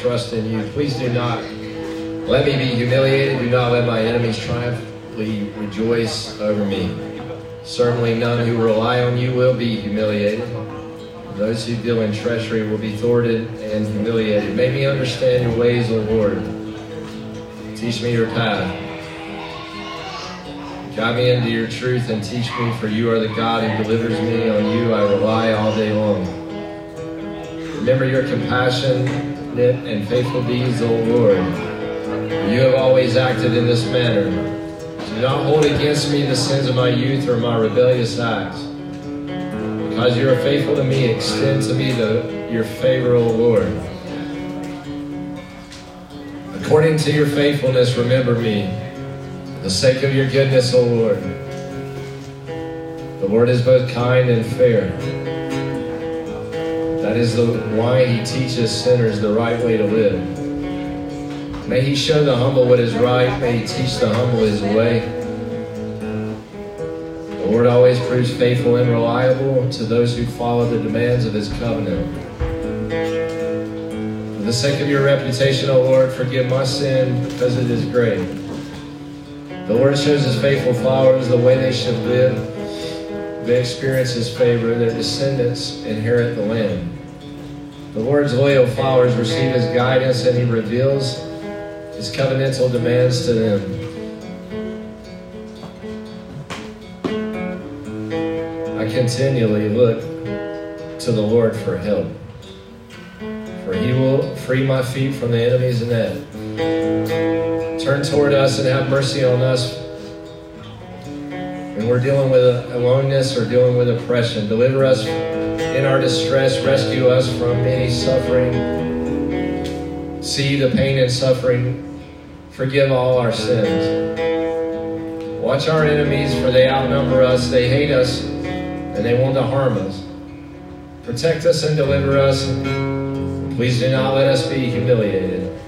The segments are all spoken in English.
trust in you. Please do not let me be humiliated. Do not let my enemies triumphantly rejoice over me. Certainly none who rely on you will be humiliated. Those who deal in treachery will be thwarted and humiliated. Make me understand your ways, O Lord. Teach me your path. Guide me into your truth and teach me, for you are the God who delivers me. On you I rely all day long. Remember your and faithful deeds, O Lord. You have always acted in this manner. Do not hold against me the sins of my youth or my rebellious acts. Because you are faithful to me, extend to me the, your favor, O Lord. According to your faithfulness, remember me. For the sake of your goodness, O Lord. The Lord is both kind and fair. That is the why he teaches sinners the right way to live. May he show the humble what is right. May he teach the humble his way. The Lord always proves faithful and reliable to those who follow the demands of his covenant. For the sake of your reputation, O Lord, forgive my sin because it is great. The Lord shows his faithful followers the way they should live. They experience his favor. Their descendants inherit the land. The Lord's loyal followers receive his guidance and he reveals his covenantal demands to them. I continually look to the Lord for help. For he will free my feet from the enemy's net. Turn toward us and have mercy on us when we're dealing with aloneness or dealing with oppression. Deliver us in our distress. Rescue us from any suffering. See the pain and suffering. Forgive all our sins. Watch our enemies, for they outnumber us. They hate us and they want to harm us. Protect us and deliver us. Please do not let us be humiliated.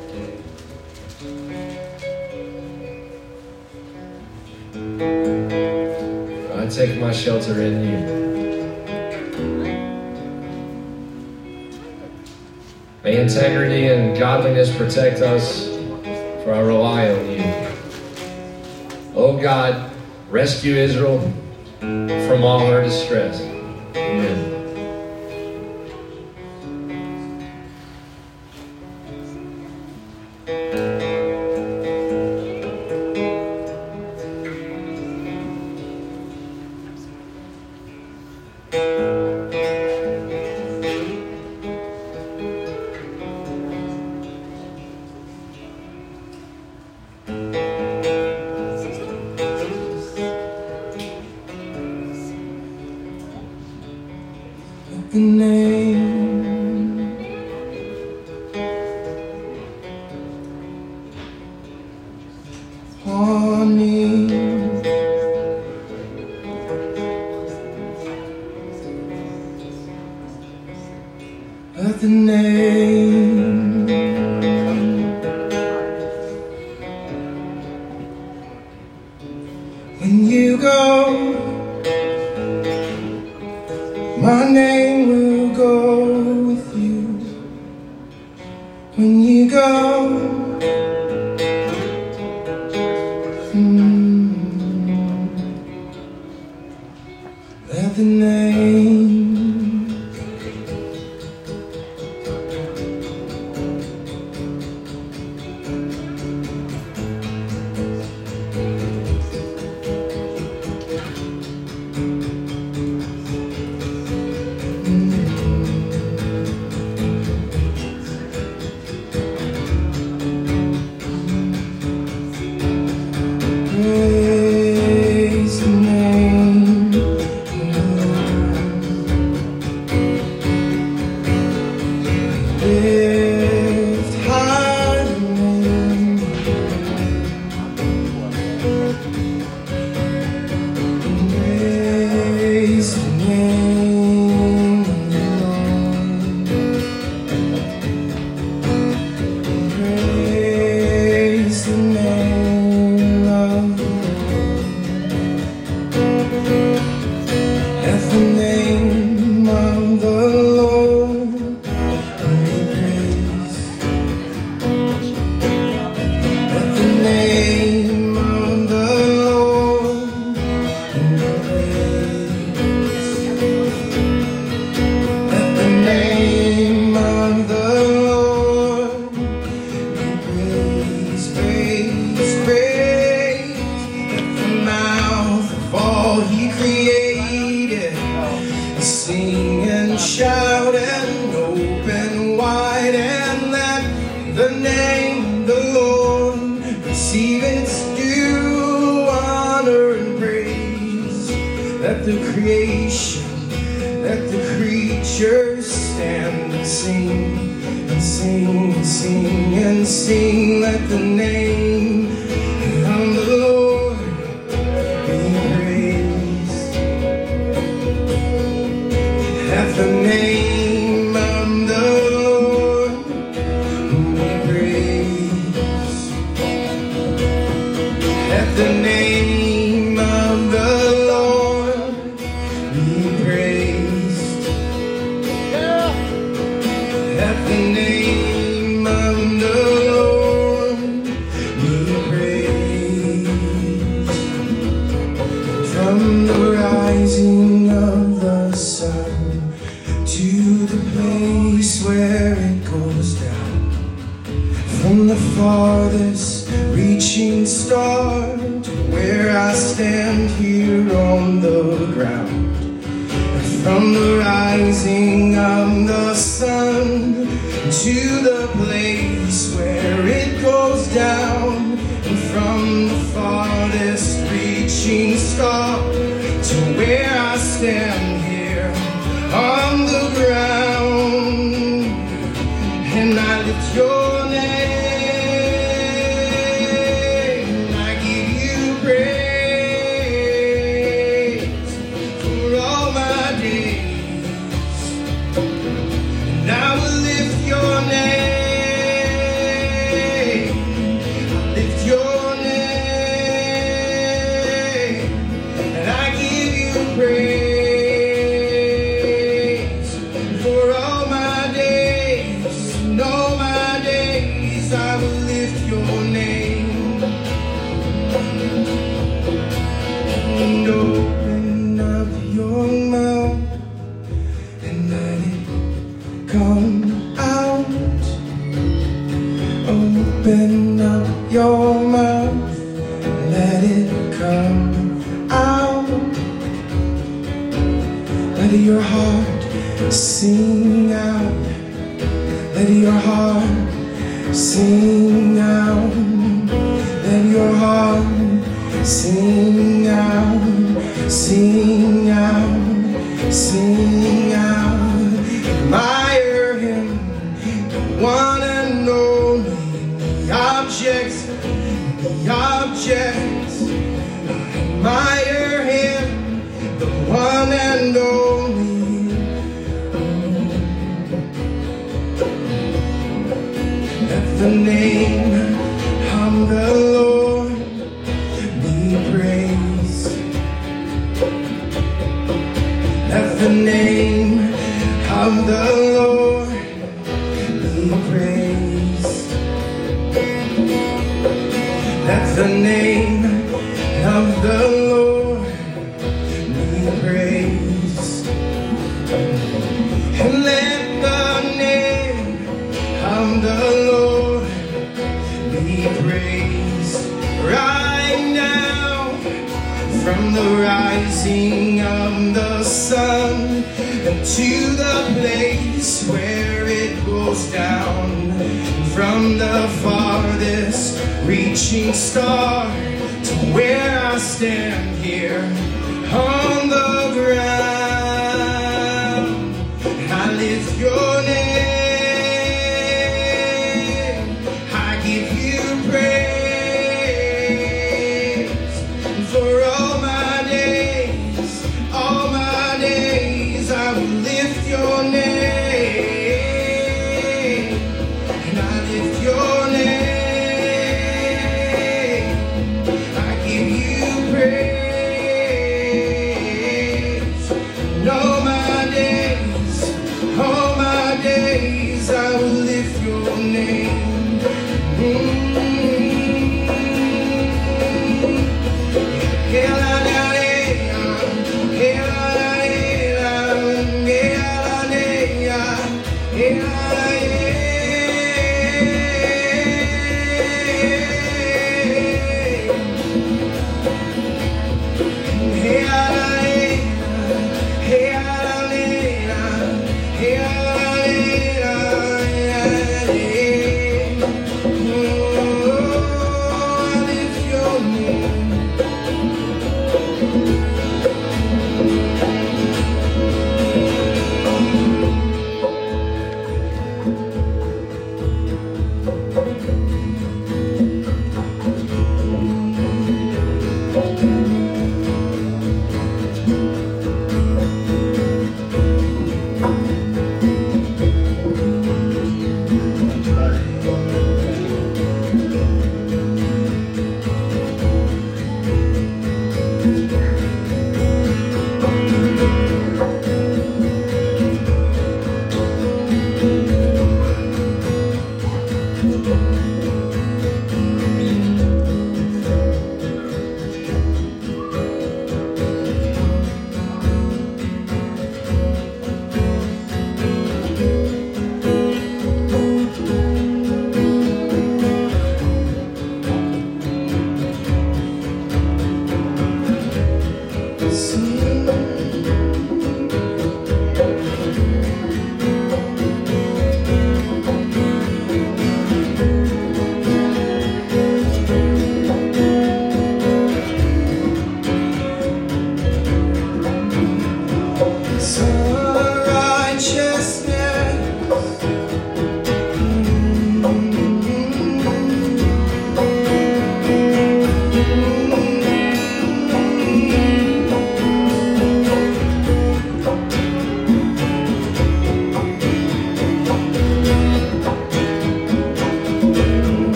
I take my shelter in you. May integrity and godliness protect us, for I rely on you. Oh God, rescue Israel from all her distress. Amen. My name will go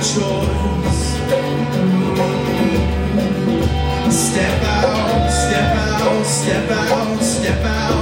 choice. Step out, step out, step out, step out.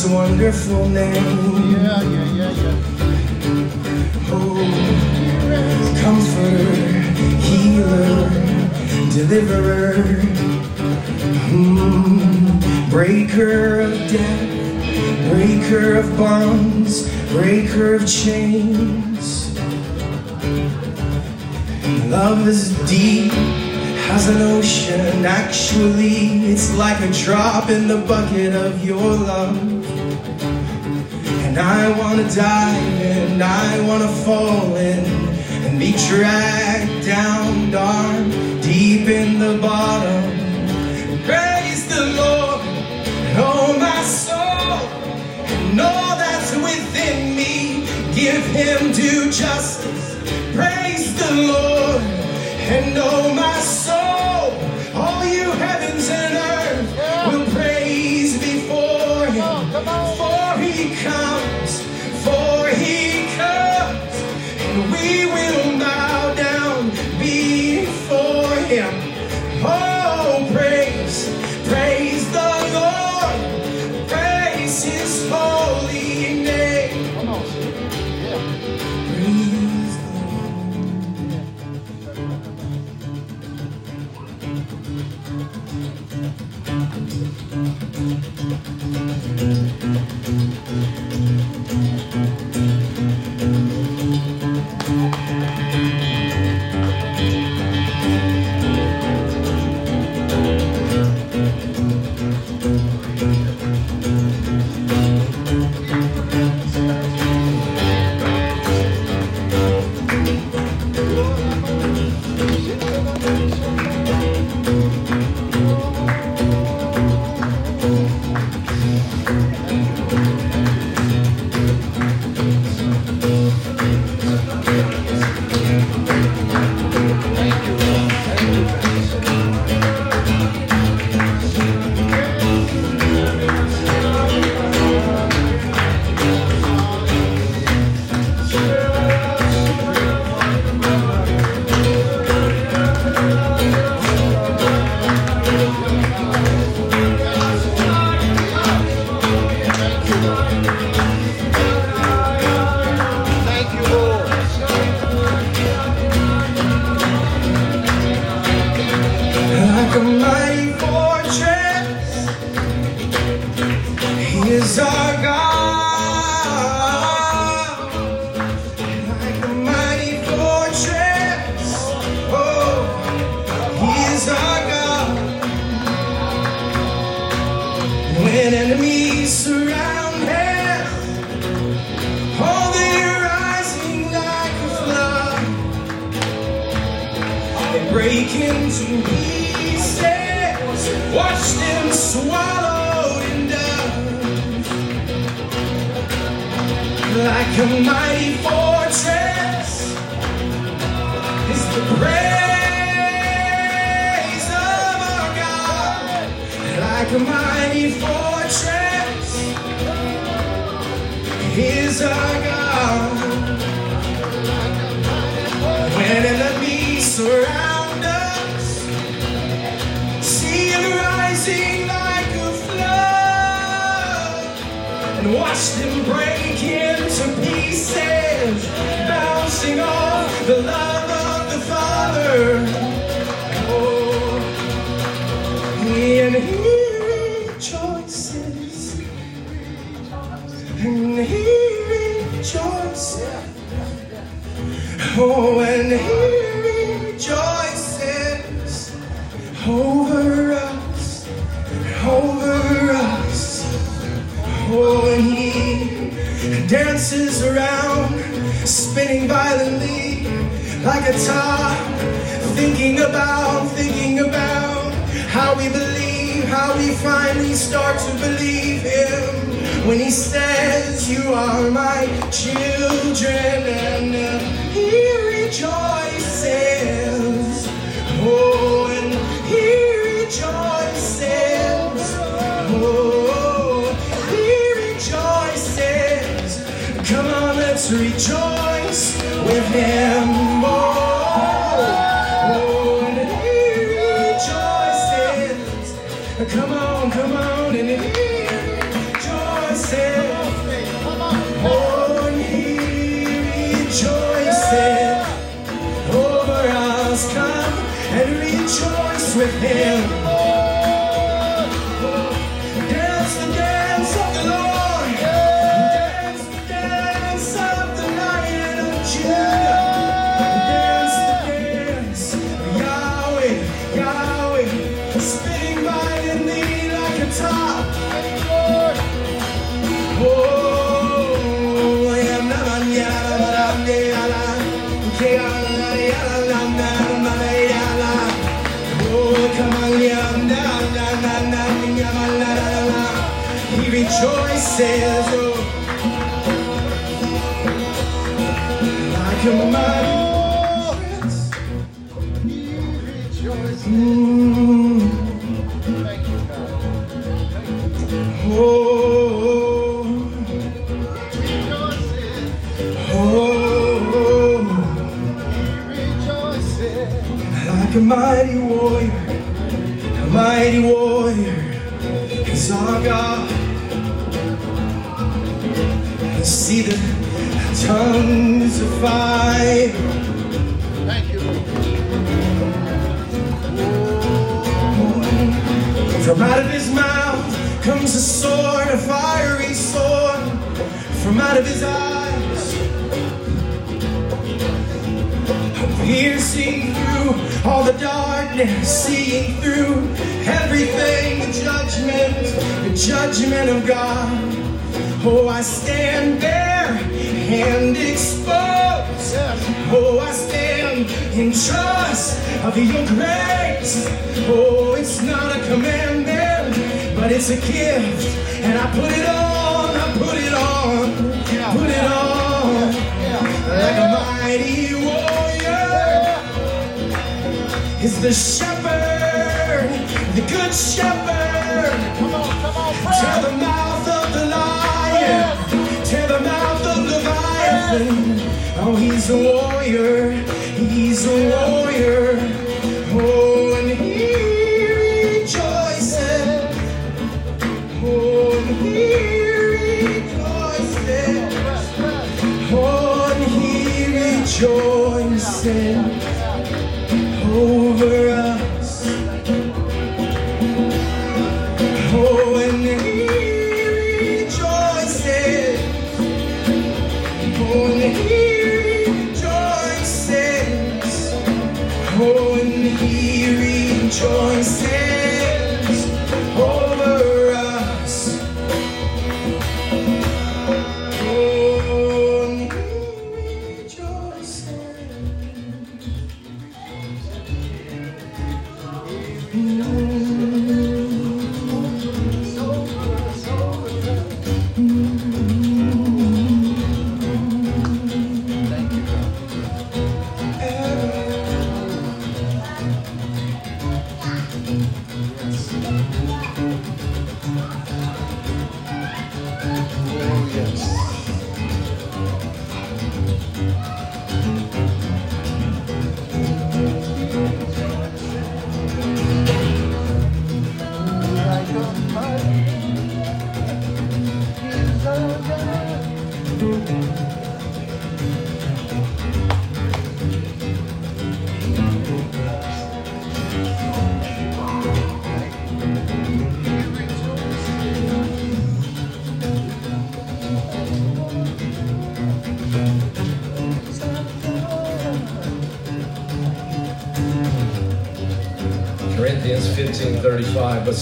His wonderful name. Yeah, yeah, yeah, yeah. Oh, comforter, healer, deliverer, mm, breaker of death, breaker of bonds, breaker of chains. Love is deep as an ocean. Actually, it's like a drop in the bucket of your love. And I wanna dive in, I wanna fall in and be dragged down, darn, deep in the bottom. Praise the Lord, and oh my soul, and all that's within me, give Him due justice. Praise the Lord, and oh my soul. dances around, spinning violently like a top, thinking about, thinking about how we believe, how we finally start to believe him when he says, You are my children, and uh, he rejoices. Oh, and he rejoices. rejoice with him. said here seeing through all the darkness, seeing through everything, the judgment, the judgment of God. Oh, I stand there and exposed. Oh, I stand in trust of your grace. Oh, it's not a commandment, but it's a gift. And I put it on, I put it on, put it on like a mighty is the shepherd, the good shepherd. Come on, come on, Tear the mouth of the lion. Tear the mouth of the Leviathan. Oh, he's a warrior. He's a warrior. Oh,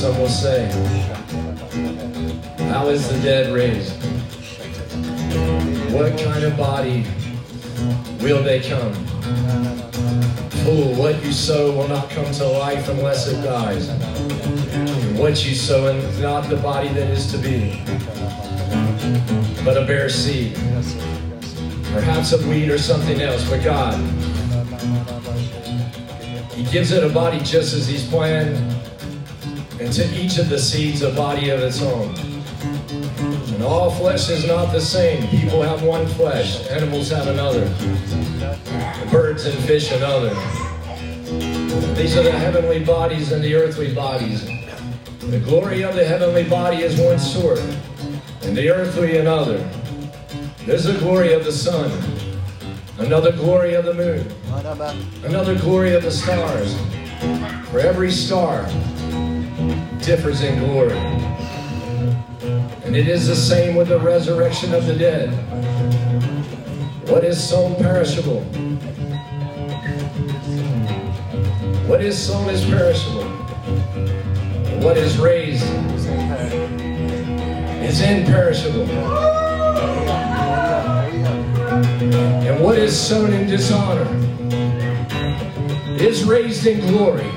35, some will say, How is the dead raised? What kind of body will they come? Fool, what you sow will not come to life unless it dies. What you sow is not the body that is to be, but a bare seed. Perhaps a weed or something else, but God, He gives it a body just as He's planned, and to each of the seeds a body of its own. And all flesh is not the same. People have one flesh, animals have another, birds and fish another. These are the heavenly bodies and the earthly bodies. The glory of the heavenly body is one sort, and the earthly another. There's the glory of the sun, another glory of the moon, another glory of the stars. For every star differs in glory. And it is the same with the resurrection of the dead. What is sown perishable? What is sown is perishable. What is raised is imperishable. And what is sown in dishonor is raised in glory.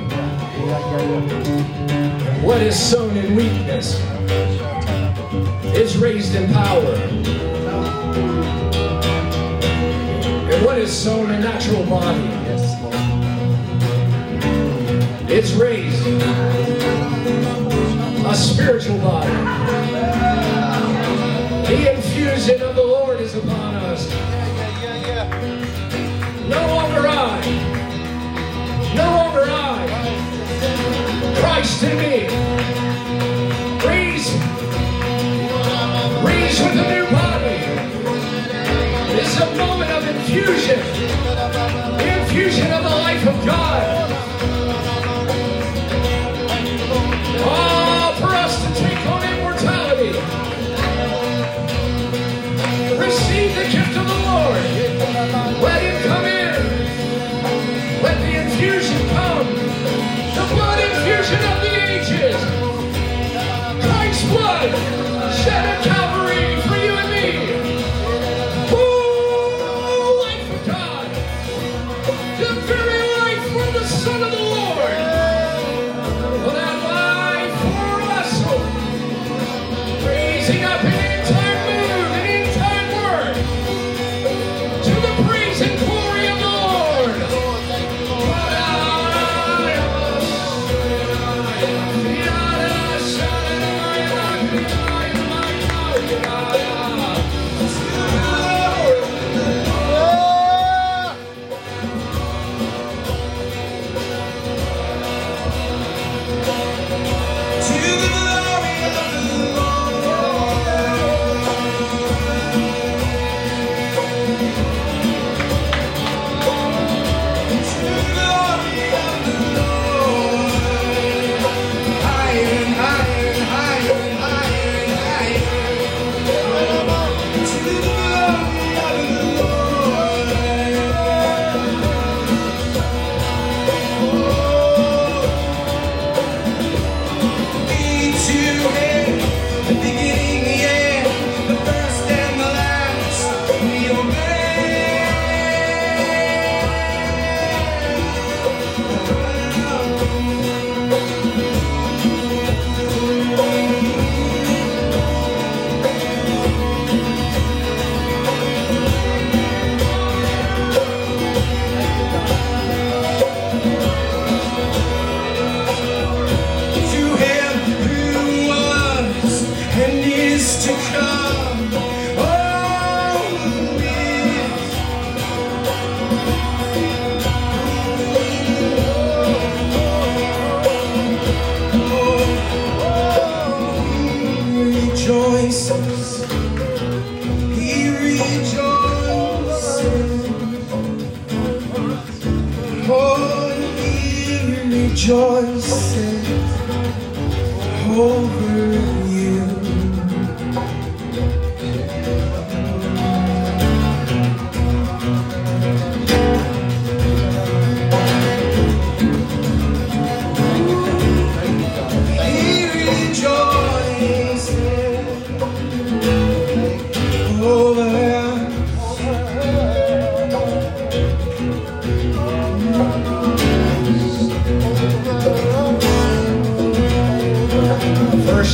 What is sown in weakness is raised in power. And what is sown in natural body is raised a spiritual body. The infusion of the Lord is upon us. No longer I. No longer I. Christ in me. Raise. Raise with a new body. Is a moment of infusion. The infusion of the life of God.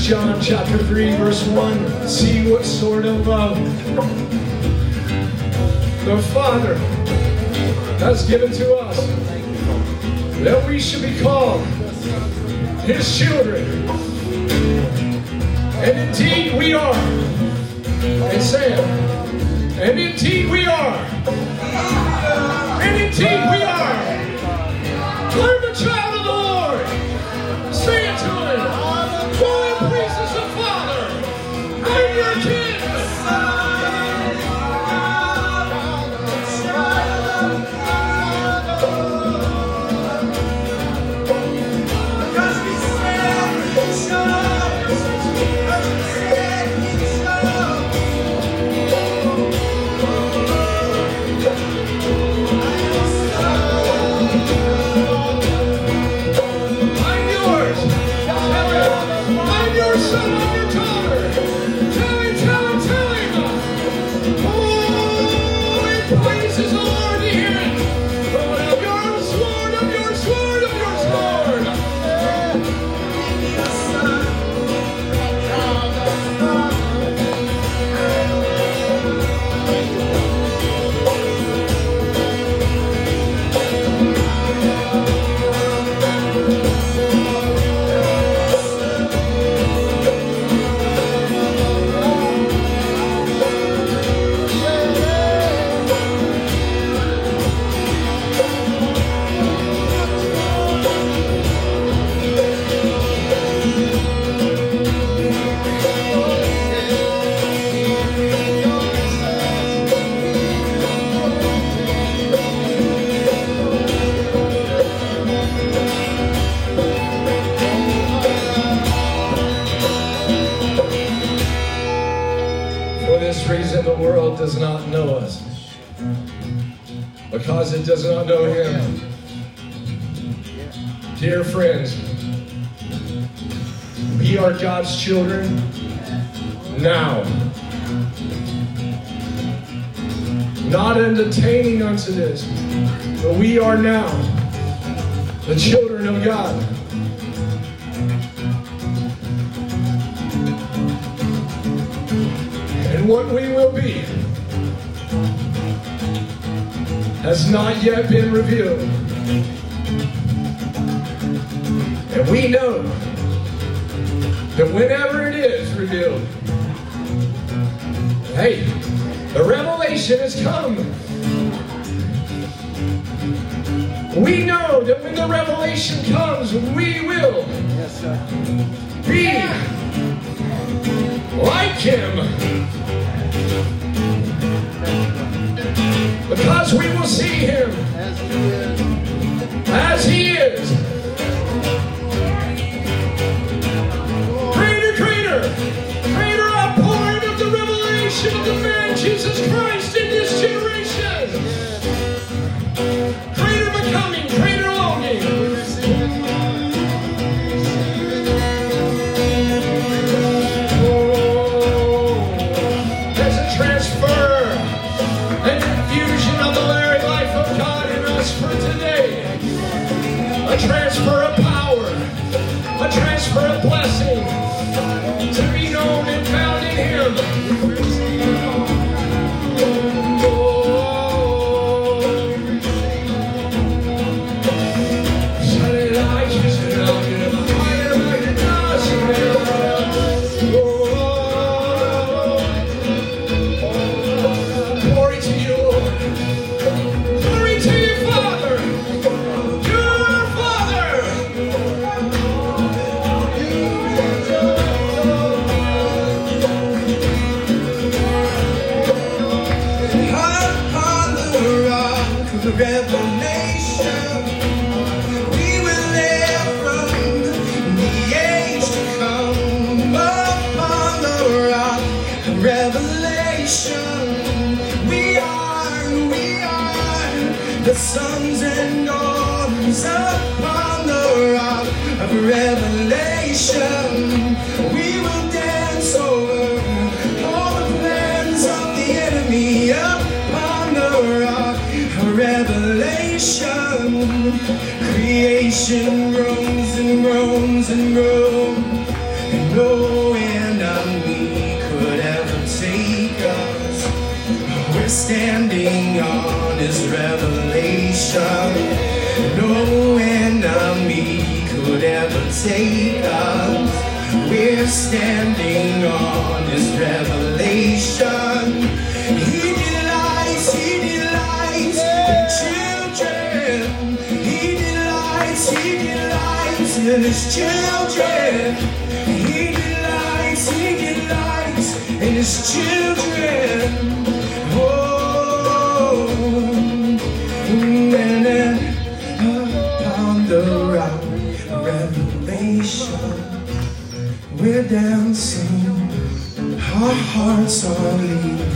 John chapter 3, verse 1. See what sort of love the Father has given to us. That we should be called his children. And indeed we are. And Sam. And indeed we are. And indeed we are. It does not know Him. Dear friends, we are God's children now. Not entertaining unto this, but we are now the children of God. Has not yet been revealed. And we know that whenever it is revealed, hey, the revelation has come. We know that when the revelation comes, we will Yes, sir. be like him. Because we will see him groans and groans. And no enemy could ever take us. We're standing on his revelation. No enemy could ever take us. We're standing on his revelation. In his children. He delights, he delights in his children. Oh, and upon the rock, revelation, we're dancing, our hearts are leaping.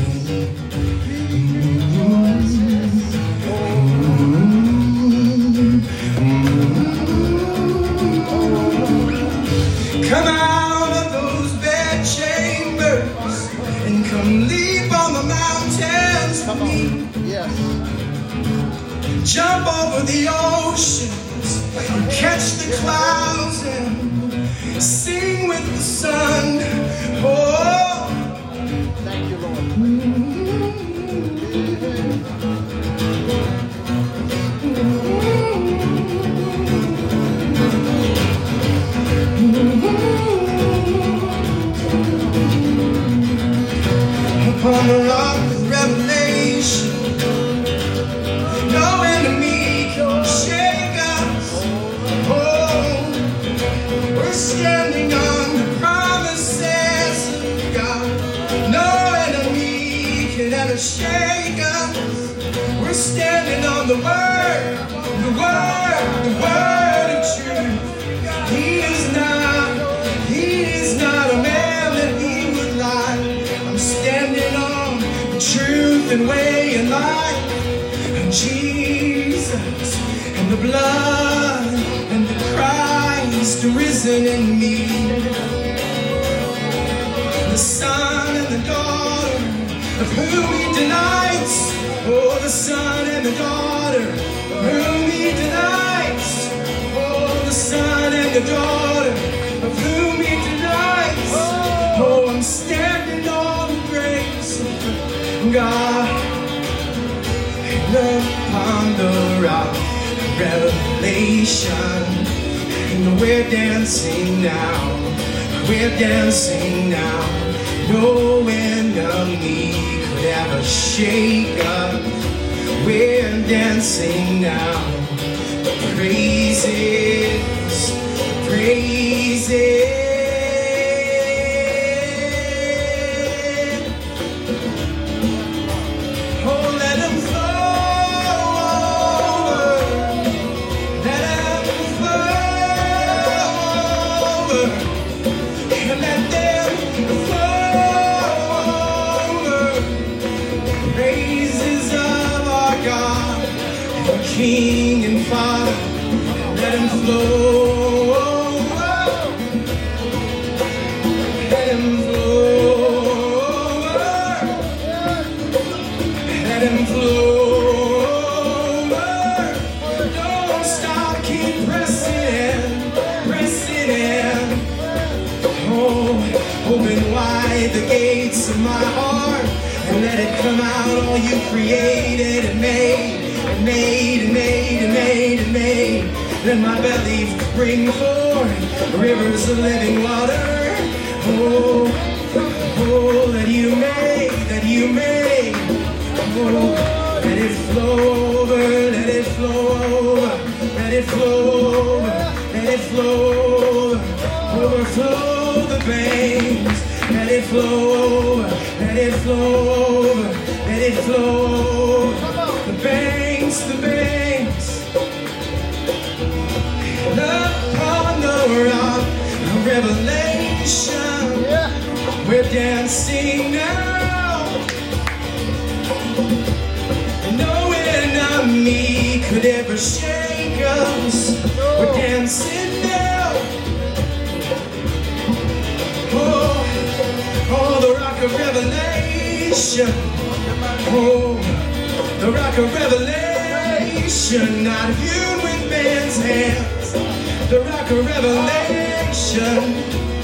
Jump over the oceans catch the clouds and sing with the sun. Oh, Thank you, Lord. upon the rock the word, the word, the word of truth. He is not, he is not a man that he would lie. I'm standing on the truth and way and life. And Jesus and the blood and the Christ risen in me. The son and the daughter of whom he delights. The daughter whom he. Oh, the son and the daughter of whom he. Oh, I'm standing on the grace of God. And upon the rock, revelation. And we're dancing now. We're dancing now. No enemy could ever shake us. We're dancing now. Praises, praises. King and Father. Let him flow. Let him flow. Let him flow. Don't stop, keep pressing pressing in. Oh, open wide the gates of my heart and let it come out all you created Let my belly bring forth rivers of living water. Oh, oh, that you made, that you made. Oh, let it flow over, let it flow over, let it flow over, let it flow over, overflow the veins, let it flow over, let it flow over, let it flow over, the banks, the banks, summer of revelation. Yeah. We're dancing now. No enemy could ever shake us. Oh. We're dancing now. Oh, oh, the rock of revelation. Oh, the rock of revelation. Not hewn with man's hand. The rock of revelation.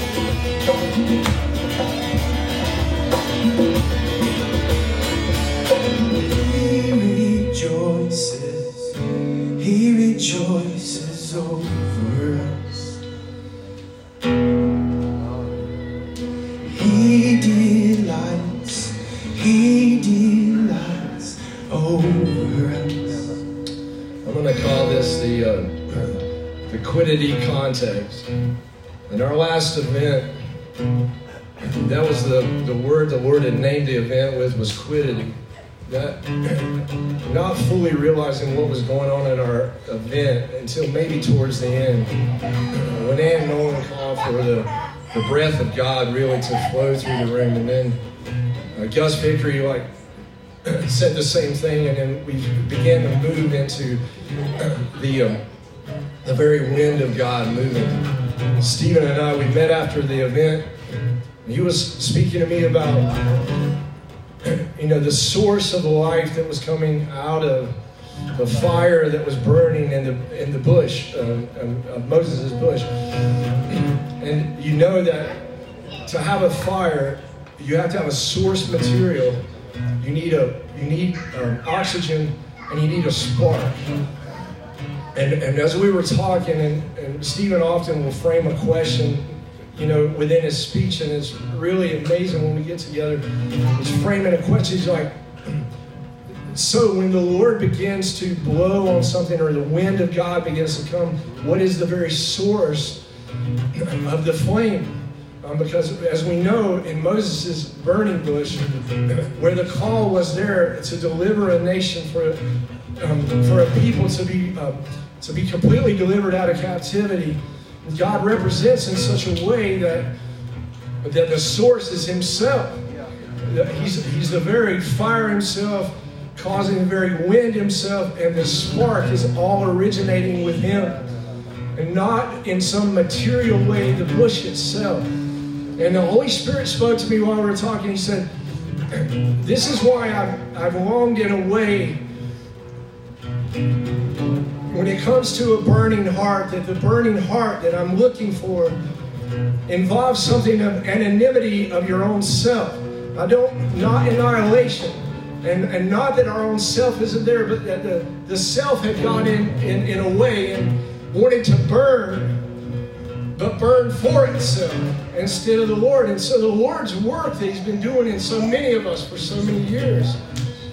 Breath of God really to flow through the room, and then uh, Gus Vickery like said the same thing, and then we began to move into the um, the very wind of God moving. Stephen and I, we met after the event. and He was speaking to me about, you know, the source of life that was coming out of the fire that was burning in the in the bush, um, um, of Moses' bush. And you know that to have a fire, you have to have a source material. You need a you need um, oxygen, and you need a spark. And, and as we were talking, and, and Stephen often will frame a question, you know, within his speech, and it's really amazing when we get together. He's framing a question. He's like, so when the Lord begins to blow on something, or the wind of God begins to come, what is the very source of the flame? Um, because as we know in Moses' burning bush, where the call was there to deliver a nation for um, for a people to be um, to be completely delivered out of captivity, God represents in such a way that that the source is Himself. He's He's the very fire Himself, causing the very wind Himself, and the spark is all originating with Him, and not in some material way the bush itself. And the Holy Spirit spoke to me while we were talking. He said, "This is why I've, I've longed in a way." when it comes to a burning heart, that the burning heart that I'm looking for involves something of anonymity of your own self. I don't, not annihilation. And, and not that our own self isn't there, but that the, the self had gone in, in, in a way and wanted to burn, but burn for itself instead of the Lord. And so the Lord's work that He's been doing in so many of us for so many years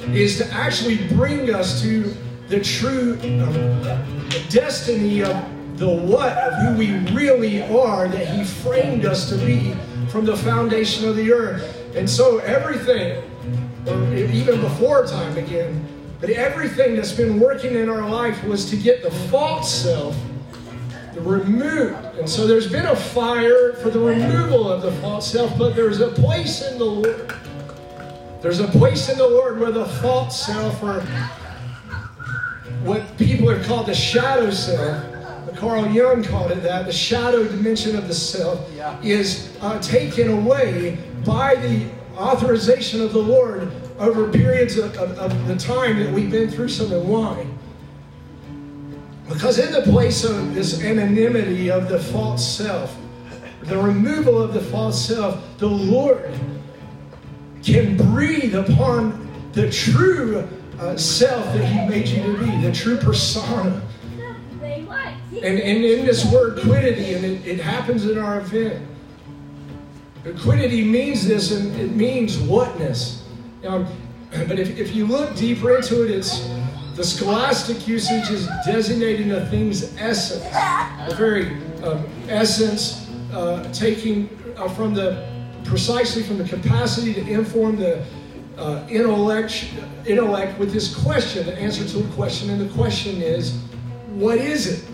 is to actually bring us to the true um, destiny of the what of who we really are that He framed us to be from the foundation of the earth. And so everything, or even before time began, but everything that's been working in our life was to get the false self removed. And so there's been a fire for the removal of the false self, but there's a place in the Lord. There's a place in the Lord where the false self or what people have called the shadow self. Carl Jung called it that. The shadow dimension of the self Yeah. is uh, taken away by the authorization of the Lord over periods of, of, of the time that we've been through some and why. Because in the place of this anonymity of the false self, the removal of the false self, the Lord can breathe upon the true uh, self that He made you to be, the true persona. And, and in this word quiddity, and it, it happens in our event. Quiddity means this, and it means whatness. Um, but if, if you look deeper into it, it's the scholastic usage is designating a thing's essence, the very um, essence, uh, taking uh, from the precisely from the capacity to inform the uh, intellect, intellect with this question, the answer to a question, and the question is, what is it?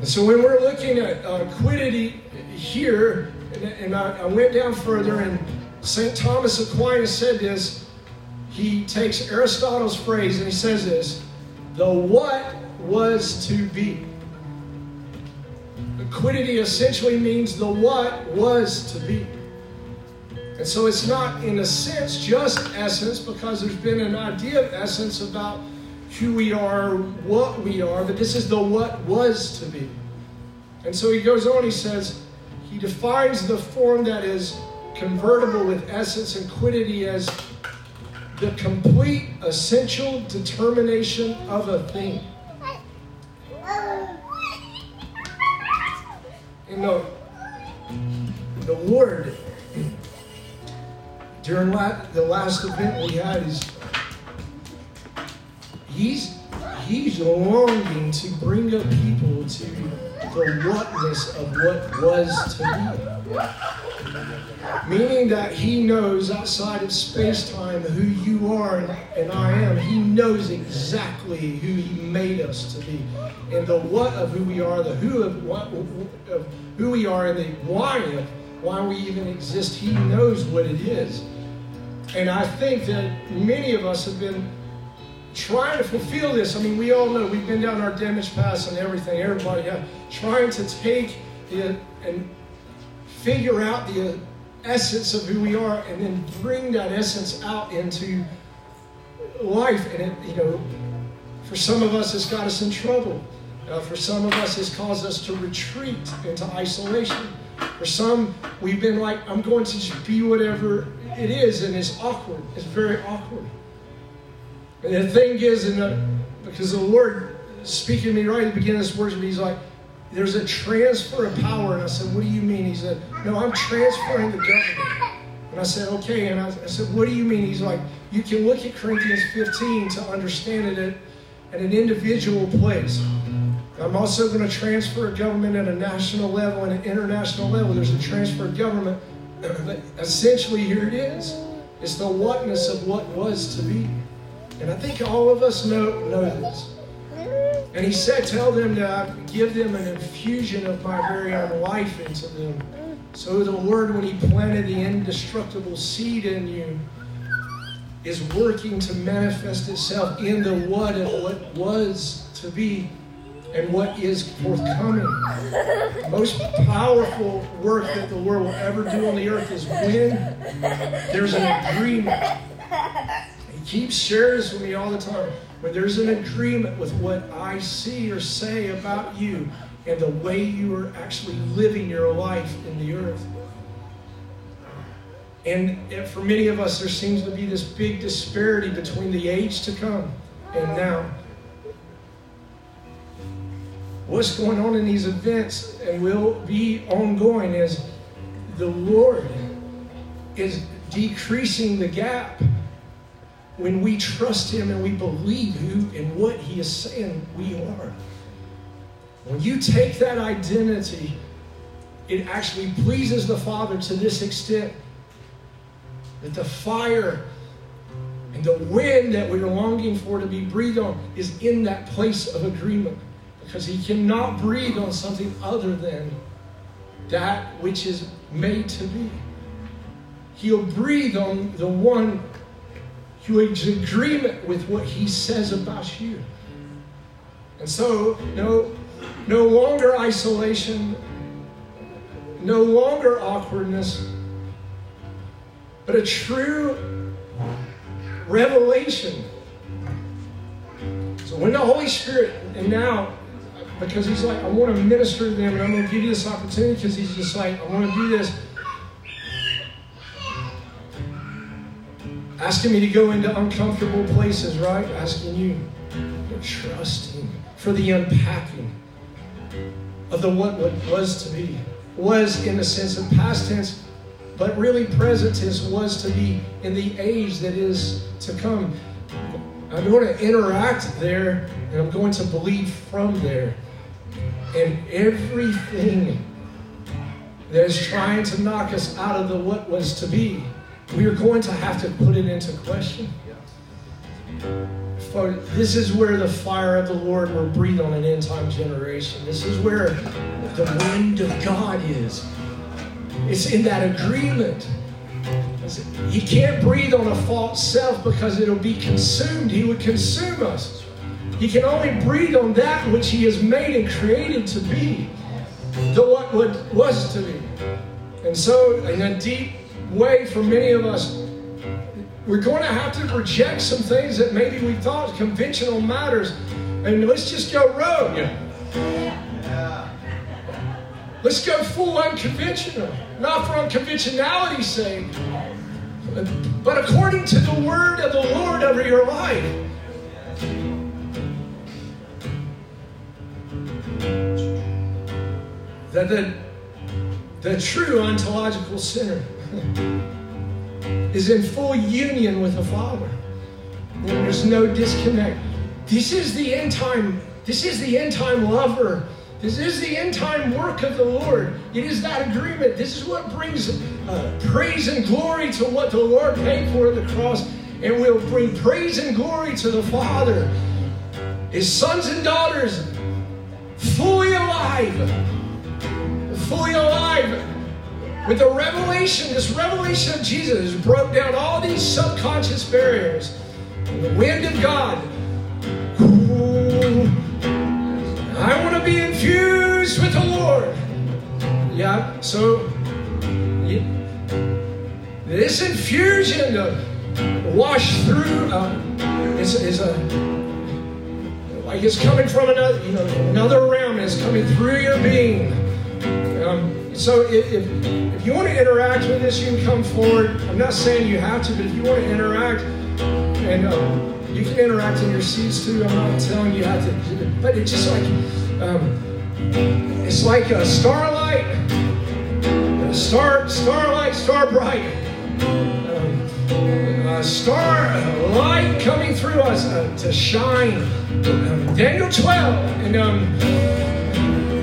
And so when we're looking at uh, quiddity here, and, and I, I went down further, and St. Thomas Aquinas said this. He takes Aristotle's phrase and he says this the what was to be. Quiddity essentially means the what was to be. And so it's not, in a sense, just essence because there's been an idea of essence about who we are, what we are, but this is the what was to be. And so he goes on, he says, he defines the form that is convertible with essence and quiddity as the complete essential determination of a thing. You know, the Lord, during the last event we had, is he's he's longing to bring up people to the whatness of what was to be. Meaning that he knows outside of space time who you are and I am. He knows exactly who he made us to be. And the what of who we are, the who of, what, of who we are, and the why of why we even exist. He knows what it is. And I think that many of us have been trying to fulfill this. I mean, we all know we've been down our damage paths and everything. Everybody, yeah, trying to take the and figure out the essence of who we are, and then bring that essence out into life. And it, you know, for some of us, it's got us in trouble. Uh, for some of us, it's caused us to retreat into isolation. For some, we've been like, I'm going to just be whatever it is, and it's awkward. It's very awkward. The thing is, and the, because the Lord speaking to me right at the beginning of this worship, He's like, there's a transfer of power. And I said, what do you mean? He said, no, I'm transferring the government. And I said, okay. And I, I said, what do you mean? He's like, you can look at Corinthians 15 to understand it at, an individual place. I'm also going to transfer a government at a national level and an international level. There's a transfer of government. But essentially, here it is. It's the whatness of what was to be. And I think all of us know, know this. And he said, Tell them to give them an infusion of my very own life into them. So the word, when he planted the indestructible seed in you, is working to manifest itself in the what and what was to be and what is forthcoming. The most powerful work that the Lord will ever do on the earth is when there's an agreement. He keeps sharing with me all the time. When there's an agreement with what I see or say about you and the way you are actually living your life in the earth. And for many of us, there seems to be this big disparity between the age to come and now what's going on in these events and will be ongoing is the Lord is decreasing the gap when we trust Him and we believe who and what He is saying we are. When you take that identity, it actually pleases the Father to this extent that the fire and the wind that we're longing for to be breathed on is in that place of agreement because he cannot breathe on something other than that which is made to be. He'll breathe on the one who is in agreement with what he says about you. And so, no, no longer isolation, no longer awkwardness, but a true revelation. So when the Holy Spirit, and now because he's like, I want to minister to them and I'm going to give you this opportunity because he's just like, I want to do this. Asking me to go into uncomfortable places, right? Asking you to trust him for the unpacking of the what, what was to be. Was in the sense of past tense, but really present tense was to be in the age that is to come. I'm going to interact there and I'm going to believe from there. And everything that is trying to knock us out of the what was to be, we are going to have to put it into question. For this is where the fire of the Lord will breathe on an end time generation. This is where the wind of God is. It's in that agreement. He can't breathe on a false self because it'll be consumed. He would consume us. He can only breathe on that which He has made and created to be, the what was to be. And so, in a deep way for many of us. We're going to have to reject some things that maybe we thought conventional matters, and let's just go rogue. Let's go full unconventional, not for unconventionality's sake, but according to the word of the Lord over your life. That the, the true ontological sinner is in full union with the Father. There's no disconnect. This is the end time. This is the end time lover. This is the end time work of the Lord. It is that agreement. This is what brings uh, praise and glory to what the Lord paid for at the cross, and will bring praise and glory to the Father. His sons and daughters, fully alive, fully alive with the revelation, this revelation of Jesus broke down all these subconscious barriers. The wind of God. I want to be infused with the Lord. Yeah, so yeah, this infusion of wash through uh, is, is a like it's coming from another, you know, another realm is coming through your being. Um, so if, if, if, you want to interact with this, you can come forward. I'm not saying you have to, but if you want to interact, and um, you can interact in your seats too. I'm not telling you how to, but it's just like um, it's like a starlight, a star, starlight, star bright. Um, a star light coming through us uh, to shine. Um, Daniel 12, and um,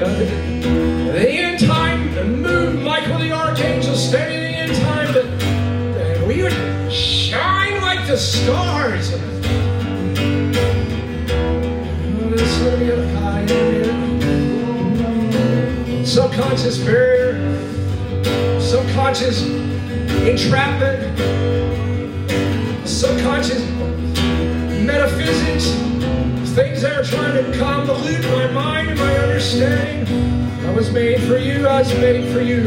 uh, the stars. Subconscious barrier, subconscious entrapment, subconscious metaphysics, things that are trying to convolute my mind and my understanding. I was made for you, I was made for you.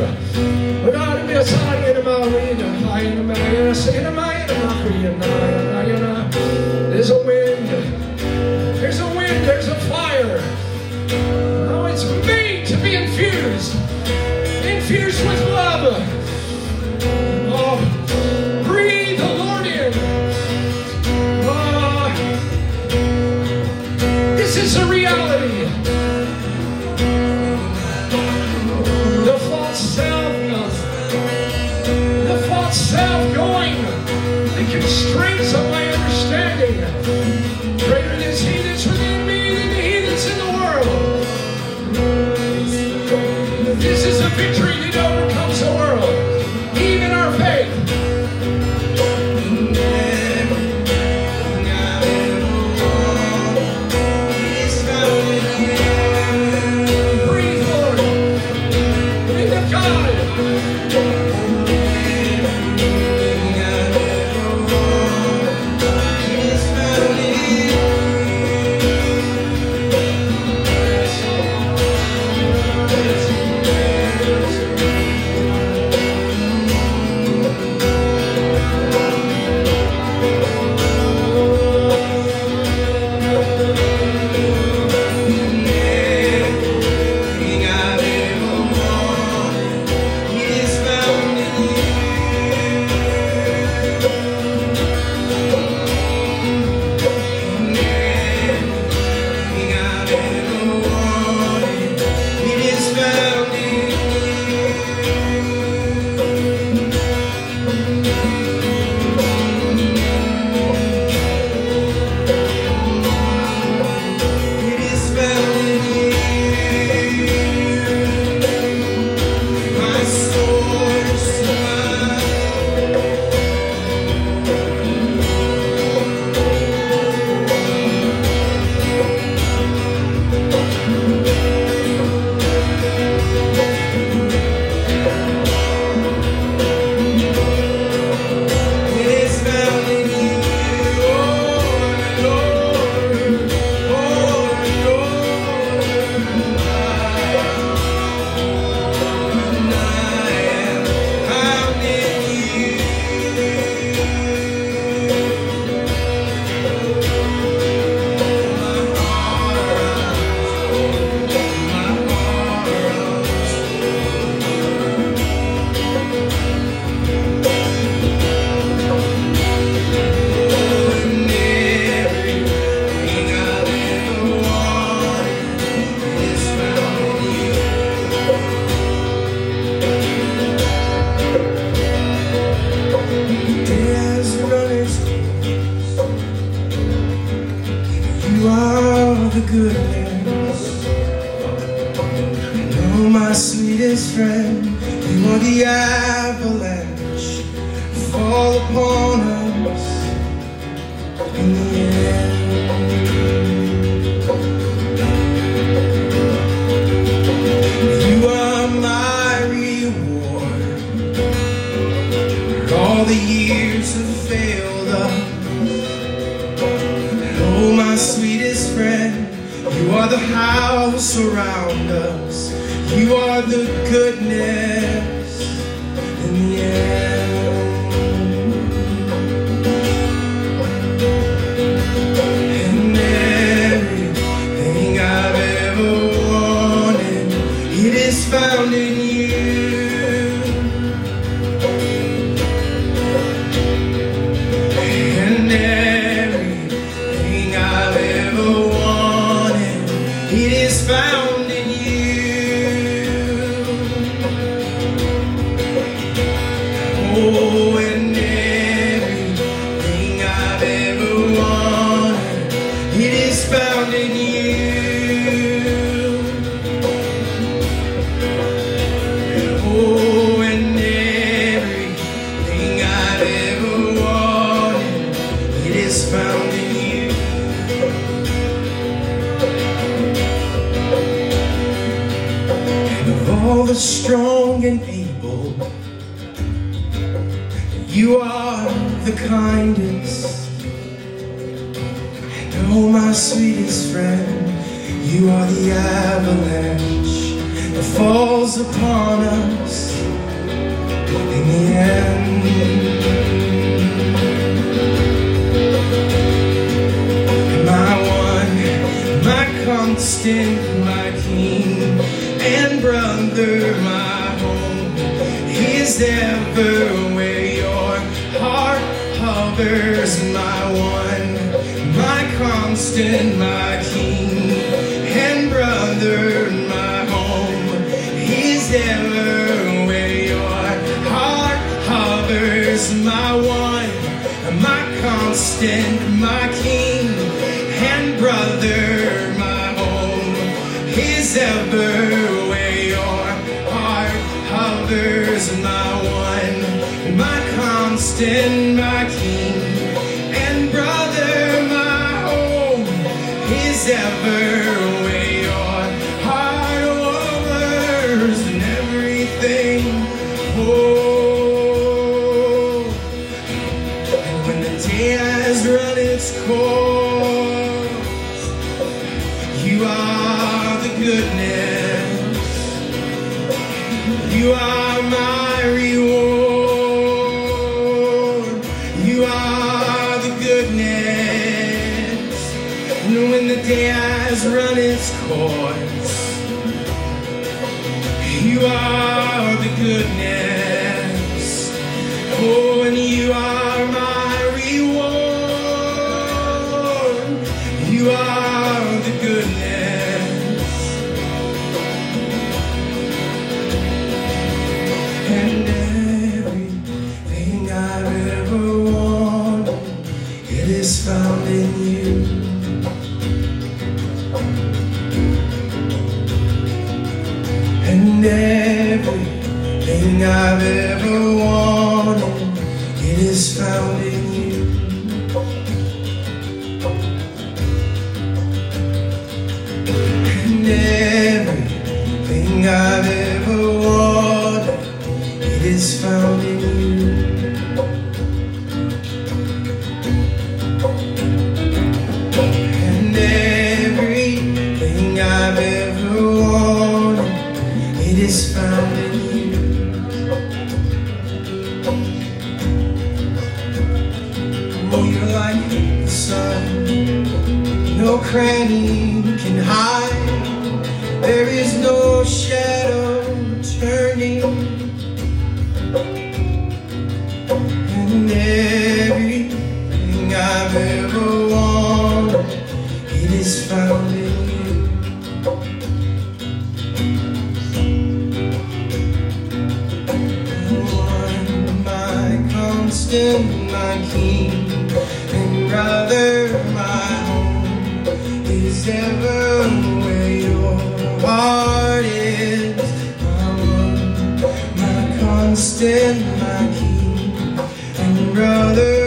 There's a wind, there's a wind, there's a fire. in my king and rather my home is ever where your heart is. My one my constant my king and brother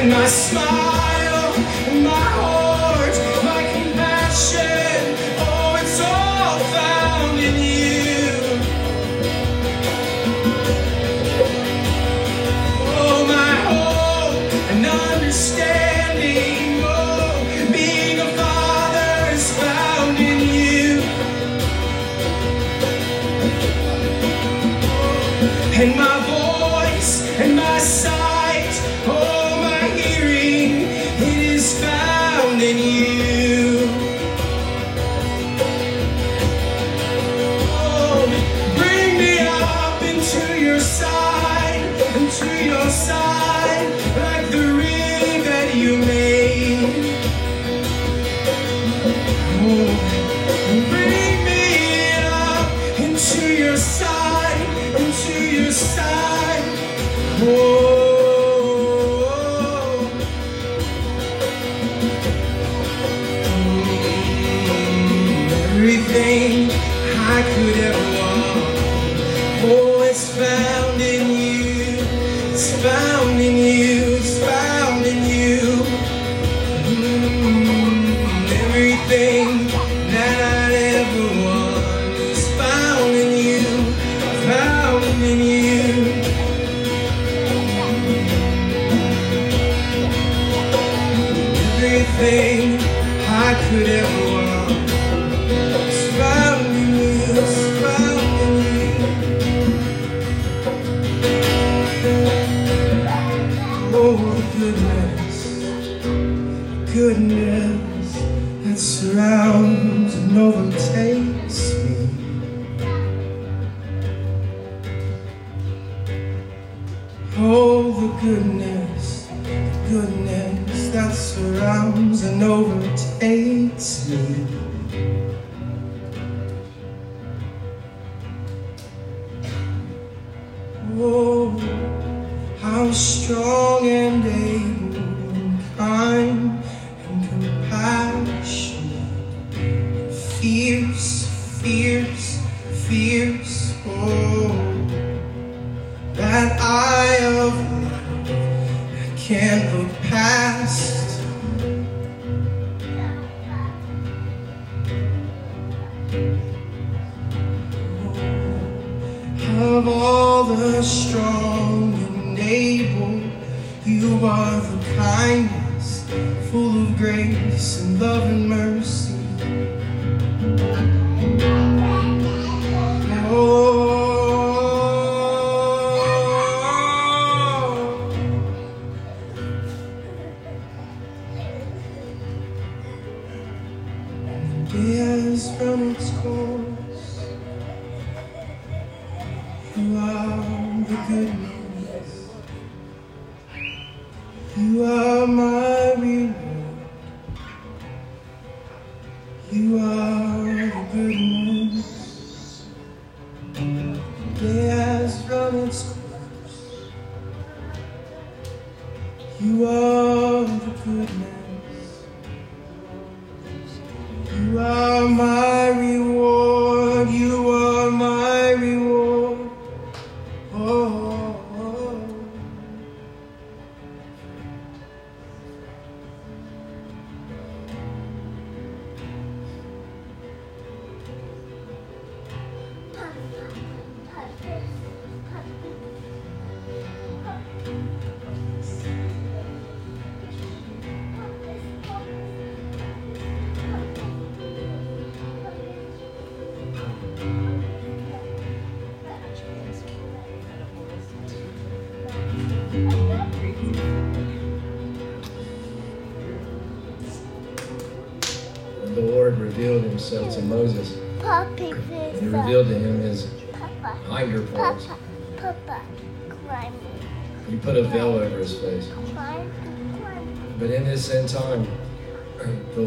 and I smile.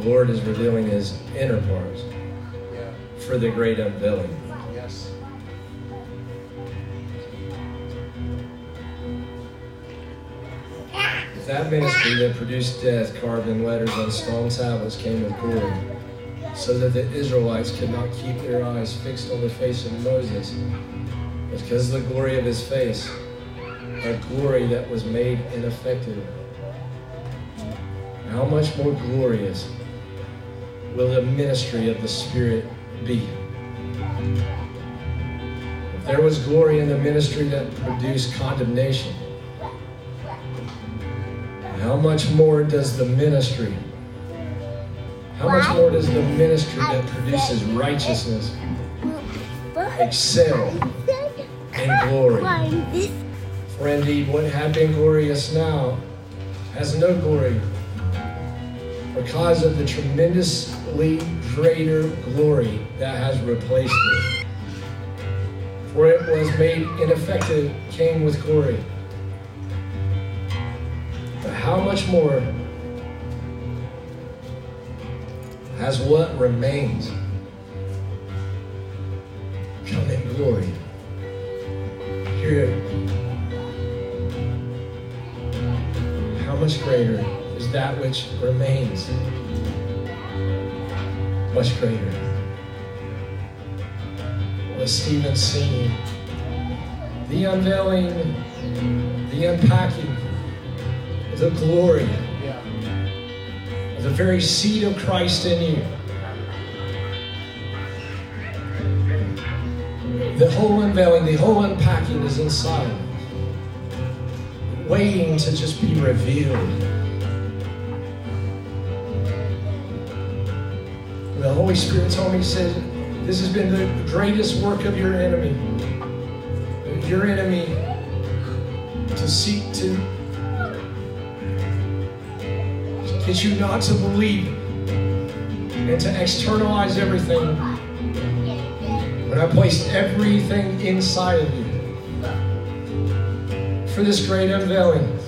Lord is revealing his inner parts for the great unveiling. Yes. That ministry that produced death carved in letters on stone tablets came with poured, so that the Israelites could not keep their eyes fixed on the face of Moses, because of the glory of his face, a glory that was made ineffective. How much more glorious will the ministry of the Spirit be? If there was glory in the ministry that produced condemnation, how much more does the ministry, how much more does the ministry that produces righteousness excel in glory? For indeed, what had been glorious now has no glory because of the tremendously greater glory that has replaced it. For it was made ineffective, came with glory. But how much more has what remains come in glory? Hear it. How much greater is that which remains? Much greater. Was Stephen seen? The unveiling, the unpacking, the glory, the very seed of Christ in you. The whole unveiling, the whole unpacking is inside waiting to just be revealed. The Holy Spirit told me, He said, This has been the greatest work of your enemy. Your enemy to seek to get you not to believe and to externalize everything. When I placed everything inside of you for this great unveiling.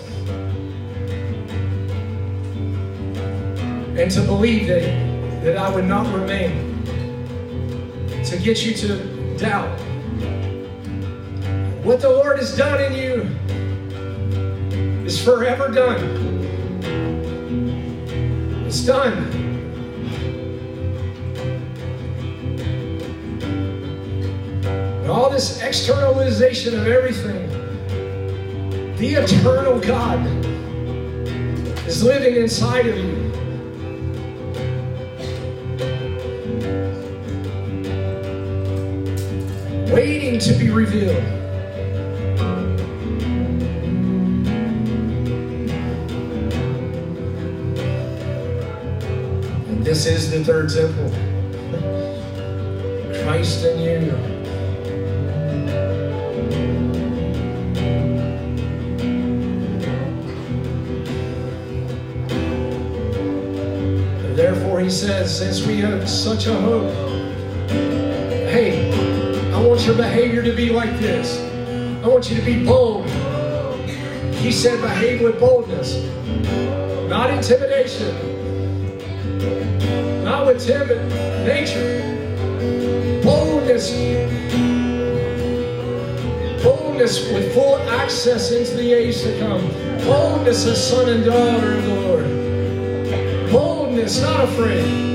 And to believe that, that I would not remain. To get you to doubt. What the Lord has done in you is forever done. It's done. And all this externalization of everything the eternal God is living inside of you. Waiting to be revealed. And this is the third temple. Christ in you. Therefore, he says, since we have such a hope, want your behavior to be like this. I want you to be bold. He said, behave with boldness, not intimidation, not with timid nature. Boldness, boldness with full access into the age to come. Boldness as son and daughter of the Lord boldness, not afraid.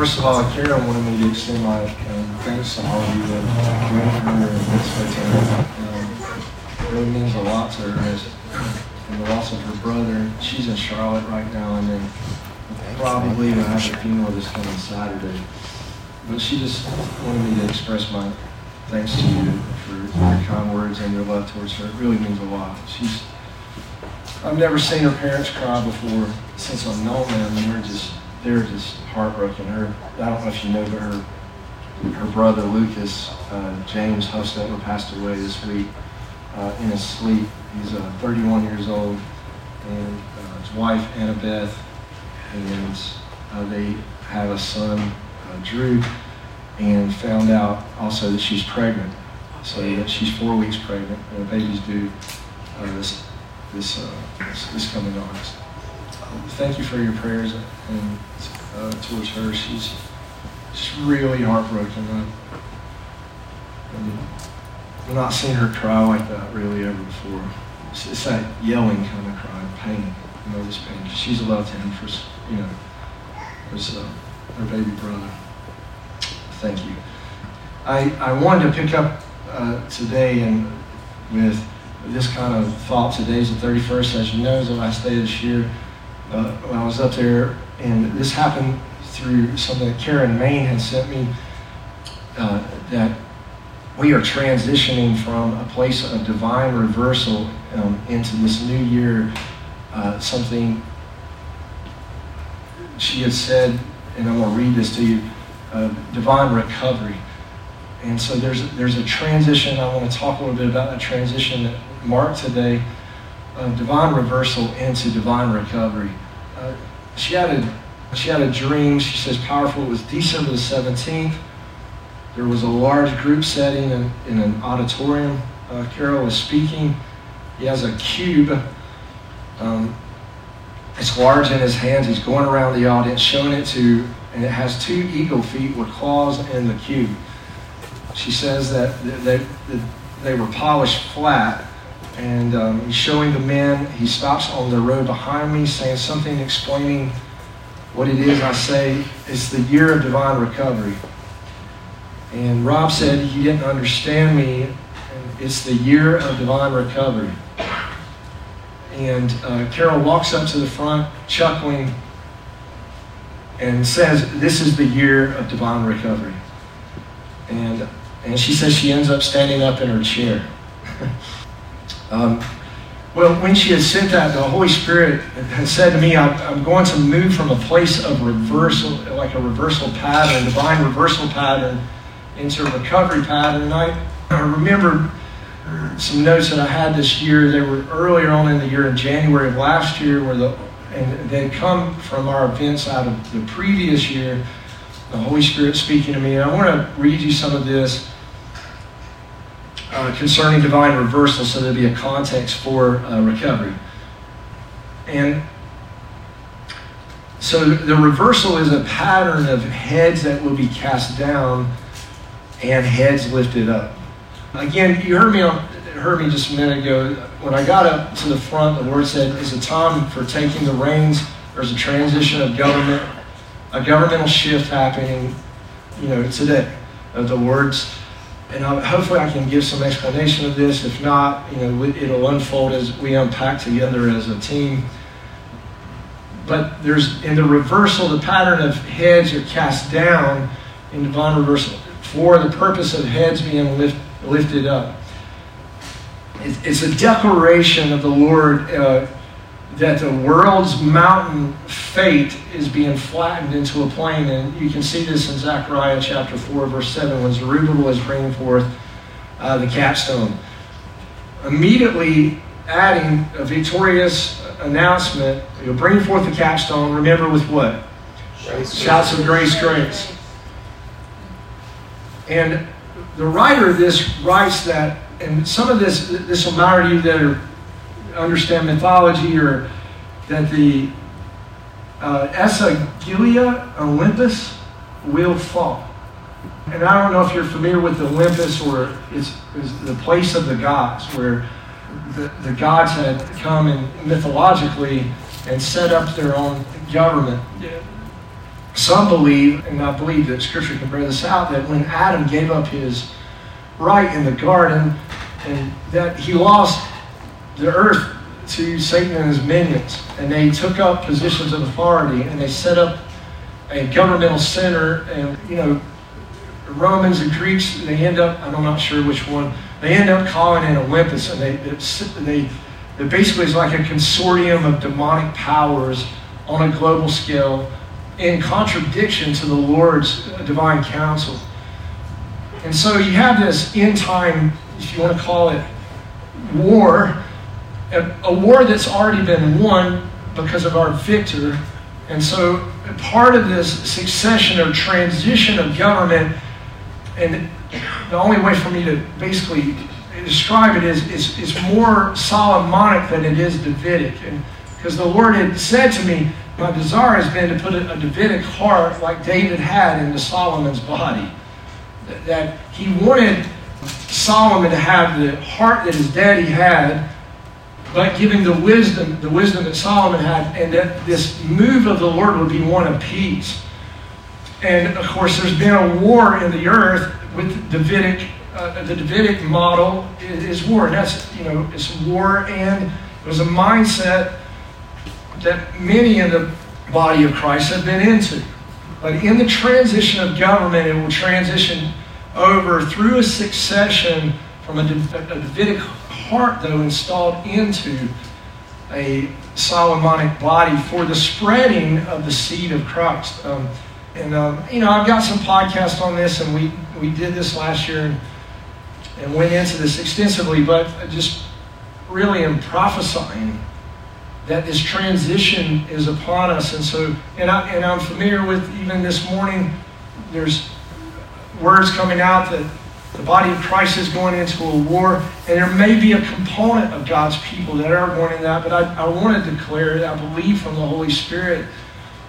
First of all, Karen wanted me to extend my um, thanks to all of you that joined her this hotel. Um, it really means a lot to her as and the loss of her brother. She's in Charlotte right now, and then probably will have a funeral this coming Saturday. But she just wanted me to express my thanks to you for your kind words and your love towards her. It really means a lot. She's I've never seen her parents cry before since I've known them, and they're just they're just heartbroken. Her I don't know if you know, but her her brother Lucas uh, James Hufstetler passed away this week uh, in his sleep. He's uh, 31 years old, and uh, his wife Annabeth, and uh, they have a son, uh, Drew, and found out also that she's pregnant. So that she's four weeks pregnant, and the baby's due this this, this this coming August. Thank you for your prayers and uh, towards her. She's she's really heartbroken. I, I've not seen her cry like that really ever before. It's, it's that yelling kind of cry, pain, you know, this pain. She's loved him for, you know, as uh, her baby brother. Thank you. I, I wanted to pick up uh, today and with this kind of thought. Today's the 31st, as you know, is the last day this year. Uh, when I was up there, and this happened through something that Karen Main had sent me, uh, that we are transitioning from a place of divine reversal um, into this new year, uh, something she had said, and I'm going to read this to you, uh, divine recovery. And so there's, there's a transition. I want to talk a little bit about the transition that marked today of divine reversal into divine recovery. Uh, she, had a, she had a dream. She says powerful. It was December the 17th. There was a large group setting in, in an auditorium. Uh, Carol was speaking. He has a cube. Um, it's large in his hands. He's going around the audience showing it to, and it has two eagle feet with claws in the cube. She says that they, that they were polished flat, and um, he's showing the men. He stops on the road behind me, saying something explaining what it is. I say it's the year of divine recovery. And Rob said he didn't understand me. It's the year of divine recovery. And uh, Carol walks up to the front, chuckling, and says, "This is the year of divine recovery." And and she says she ends up standing up in her chair. um, Well, when she had sent that, the Holy Spirit had said to me, I'm, I'm going to move from a place of reversal, like a reversal pattern, divine reversal pattern, into a recovery pattern. And I, I remember some notes that I had this year. They were earlier on in the year, in January of last year, where the and they come from our events out of the previous year. The Holy Spirit speaking to me. And I want to read you some of this uh, concerning divine reversal so there'll be a context for uh, recovery. And so the reversal is a pattern of heads that will be cast down and heads lifted up. Again, you heard me on, heard me just a minute ago. When I got up to the front, the word said, "It's a time for taking the reins." There's a transition of government, a governmental shift happening, you know, today. Of the words and I, hopefully I can give some explanation of this. If not, you know, it'll unfold as we unpack together as a team. But there's in the reversal, the pattern of heads are cast down in divine reversal for the purpose of heads being lift, lifted up. It's a declaration of the Lord uh, that the world's mountain fate is being flattened into a plain. And you can see this in Zechariah chapter 4, verse 7, when Zerubbabel is bringing forth uh, the capstone. Immediately adding a victorious announcement, you'll bring forth the capstone, remember with what? Shouts, Shouts of grace, grace. And the writer of this writes that, and some of this, this will matter to you that are understand mythology or that the uh, Esagila Olympus will fall. And I don't know if you're familiar with Olympus or it's, it's the place of the gods where the, the gods had come and mythologically and set up their own government. Some believe, and I believe that Scripture can bear this out, that when Adam gave up his right in the garden, and that he lost the earth to Satan and his minions, and they took up positions of authority, and they set up a governmental center, and you know, Romans and Greeks, they end up, I'm not sure which one, they end up calling it Olympus, and they, they, they basically is like a consortium of demonic powers on a global scale in contradiction to the Lord's divine counsel. And so you have this end time, if you want to call it, war a, war that's already been won because of our victor. And so part of this succession or transition of government, and the only way for me to basically describe it is, is, is more Solomonic than it is Davidic. And because the Lord had said to me, my desire has been to put a, a Davidic heart like David had into Solomon's body. That, that he wanted Solomon to have the heart that his daddy had, but giving the wisdom, the wisdom that Solomon had, and that this move of the Lord would be one of peace. And of course, there's been a war in the earth with Davidic. Uh, the Davidic model is, war. And that's you know it's war, and it was a mindset that many in the body of Christ have been into. But in the transition of government, it will transition over through a succession from a Davidic heart, though, installed into a Solomonic body for the spreading of the seed of Christ. Um, and, um, you know, I've got some podcasts on this, and we, we did this last year and, and went into this extensively, but just really am prophesying that this transition is upon us. And so, and, I, and I'm familiar with even this morning, there's words coming out that the body of Christ is going into a war, and there may be a component of God's people that are going in that, but I, I want to declare, that I believe from the Holy Spirit,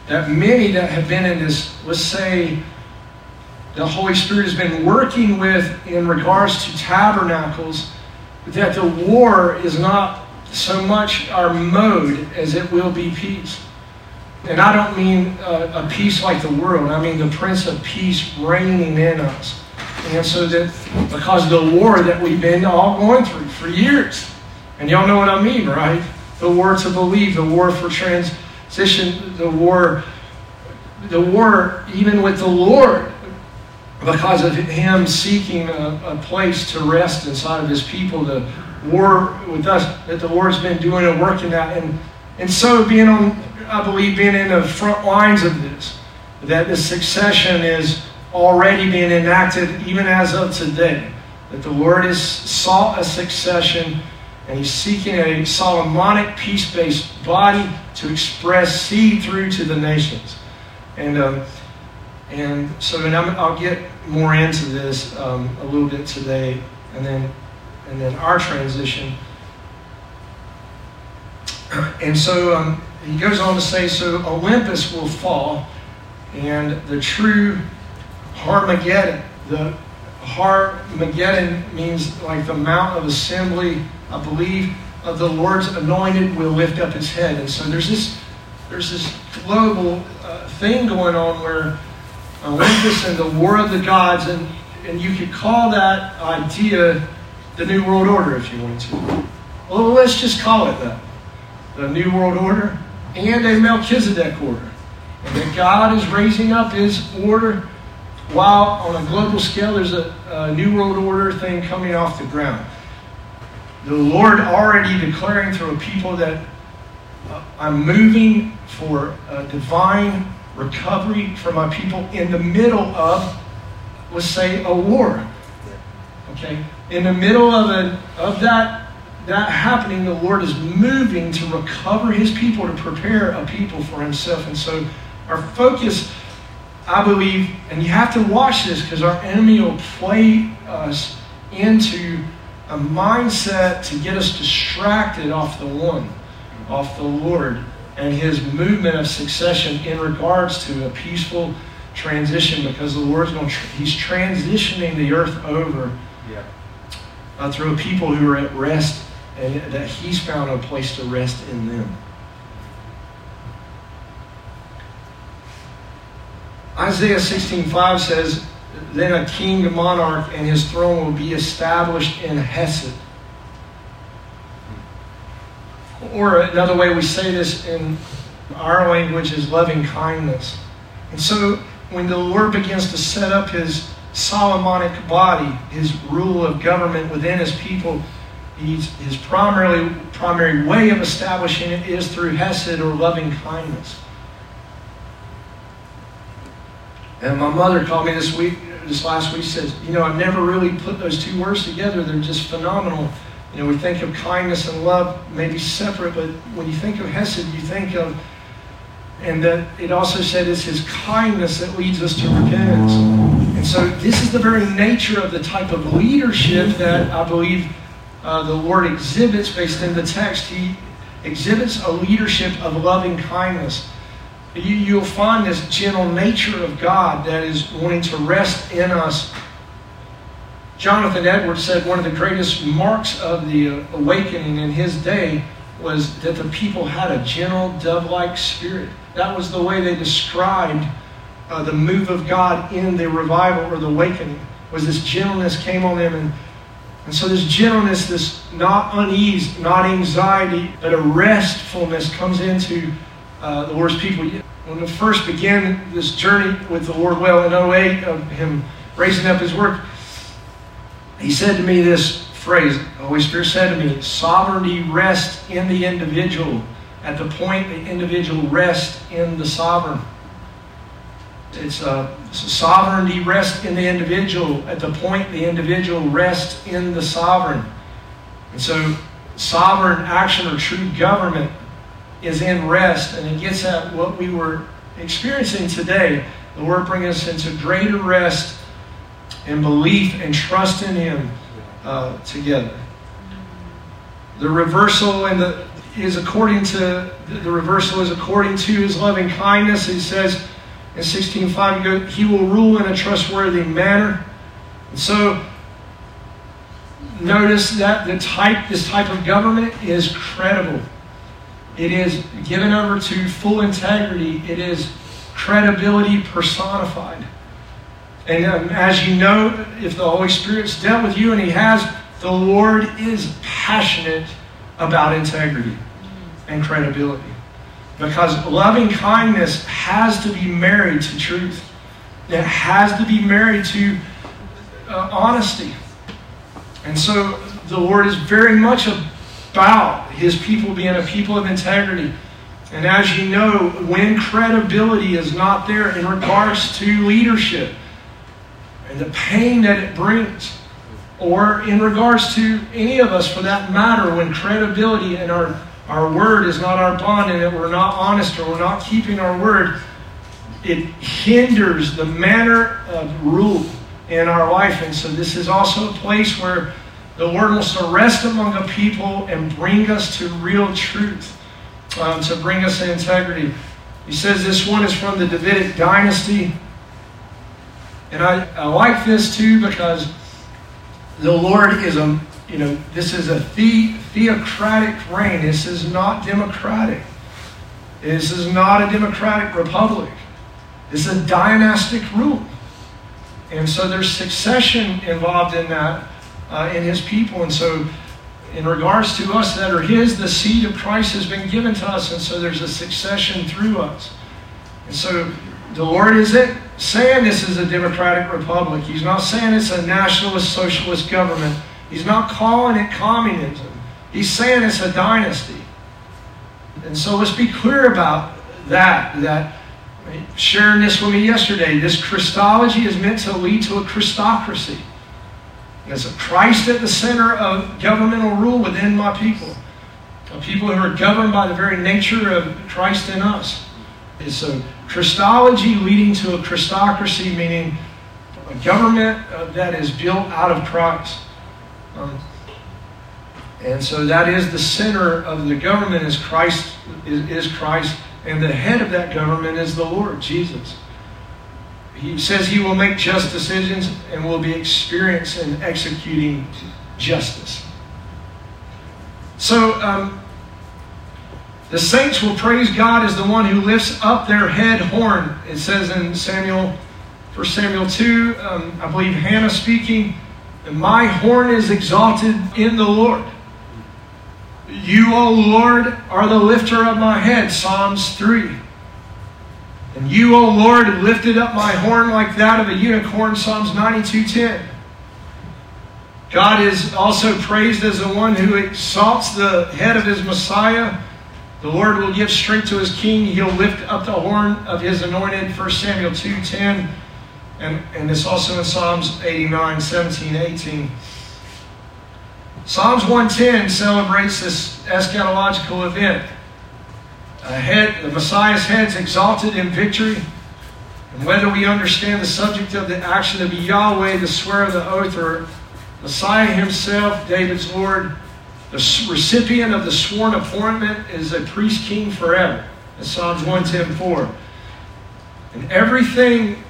that many that have been in this, let's say, the Holy Spirit has been working with in regards to tabernacles, that the war is not so much our mode as it will be peace. And I don't mean a peace like the world, I mean the Prince of Peace reigning in us. And so that because of the war that we've been all going through for years. And y'all know what I mean, right? The war to believe, the war for transition, the war, the war even with the Lord, because of him seeking a, a place to rest inside of his people, the war with us, that the Lord's been doing a work in that. And, and so being on, I believe, being in the front lines of this, that the succession is already being enacted even as of today. That the Lord has sought a succession and he's seeking a Solomonic peace-based body to express seed through to the nations. And um, and so and i will get more into this um, a little bit today, and then and then our transition. And so um, he goes on to say, so Olympus will fall, and the true Harmageddon, the Harmageddon means like the mount of assembly, I believe, of the Lord's anointed will lift up his head. And so there's this, there's this global uh, thing going on where Olympus and the war of the gods, and, and you could call that idea the New World Order if you want to. Well, let's just call it that. The New World Order and a Melchizedek order. And that God is raising up his order while on a global scale there's a, a New World Order thing coming off the ground. The Lord already declaring to a people that uh, I'm moving for a divine recovery for my people in the middle of, let's say, a war. Okay? In the middle of, a, of that, that happening, the Lord is moving to recover his people, to prepare a people for himself. And so our focus, I believe, and you have to watch this because our enemy will play us into a mindset to get us distracted off the one, off the Lord and his movement of succession in regards to a peaceful transition because the Lord's going to, he's transitioning the earth over yeah. uh, through a people who are at rest and that he's found a place to rest in them. Isaiah 16:5 says, Then a king, a monarch, and his throne will be established in Hesed or another way we say this in our language is loving kindness. And so when the Lord begins to set up his Solomonic body, his rule of government within his people, his primarily, primary way of establishing it is through Hesed or loving kindness. And my mother called me this week, this last week, says, you know, I've never really put those two words together. They're just phenomenal. You know, we think of kindness and love maybe separate, but when you think of Hesed, you think of, and that it also said it's his kindness that leads us to repentance. And so this is the very nature of the type of leadership that I believe uh, the Lord exhibits based in the text. He exhibits a leadership of loving kindness. You, you'll find this gentle nature of God that is wanting to rest in us Jonathan Edwards said one of the greatest marks of the uh, awakening in his day was that the people had a gentle, dove like spirit. That was the way they described uh, the move of God in the revival or the awakening, was this gentleness came on them. And, and so this gentleness, this not unease, not anxiety, but a restfulness comes into uh, the Lord's people. When we first began this journey with the Lord well in 08 of Him raising up His work, he said to me this phrase, the Holy Spirit said to me, sovereignty rests in the individual at the point the individual rests in the sovereign. It's, uh, sovereignty rests in the individual at the point the individual rests in the sovereign. And so sovereign action or true government is in rest, and it gets at what we were experiencing today. The Lord brings us into greater rest and belief and trust in Him uh, together. The reversal and the is according to the reversal is according to His loving kindness. He says in 16:5, He will rule in a trustworthy manner. And so notice that the type this type of government is credible. It is given over to full integrity. It is credibility personified. And um, as you know, if the Holy Spirit's dealt with you, and He has, the Lord is passionate about integrity and credibility. Because loving kindness has to be married to truth, it has to be married to uh, honesty. And so the Lord is very much about his people being a people of integrity. And as you know, when credibility is not there in regards to leadership and the pain that it brings, or in regards to any of us for that matter, when credibility and our, our word is not our bond and that we're not honest or we're not keeping our word, it hinders the manner of rule in our life. And so this is also a place where the Lord wants to rest among a people and bring us to real truth, um, to bring us to integrity. He says this one is from the Davidic dynasty. And I, I like this too because the Lord is a, you know, this is a the, theocratic reign. This is not democratic. This is not a democratic republic. This is a dynastic rule. And so there's succession involved in that, uh, in his people. And so, in regards to us that are his, the seed of Christ has been given to us. And so there's a succession through us. And so the Lord isn't saying this is a democratic republic. He's not saying it's a nationalist socialist government. He's not calling it communism. He's saying it's a dynasty. And so let's be clear about that. That sharing this with me yesterday, this Christology is meant to lead to a Christocracy. There's a Christ at the center of governmental rule within my people. A people who are governed by the very nature of Christ in us. It's a Christology leading to a Christocracy, meaning a government uh, that is built out of Christ. Um, and so that is the center of the government is Christ is, is Christ, and the head of that government is the Lord, Jesus. He says he will make just decisions and will be experienced in executing justice. So um, the saints will praise God as the one who lifts up their head horn. It says in Samuel, 1 Samuel 2, um, I believe Hannah speaking, My horn is exalted in the Lord. You, O Lord, are the lifter of my head. Psalms 3. And you, O Lord, lifted up my horn like that of a unicorn. Psalms 92.10. God is also praised as the one who exalts the head of his Messiah the Lord will give strength to his king. He'll lift up the horn of his anointed. 1 Samuel 2.10. And, and it's also in Psalms 89, 17, 18. Psalms 110 celebrates this eschatological event. Head, the Messiah's head is exalted in victory. And whether we understand the subject of the action of Yahweh, the swear of the oath, or Messiah himself, David's Lord, the recipient of the sworn appointment is a priest king forever. That's Psalms 110.4. And everything,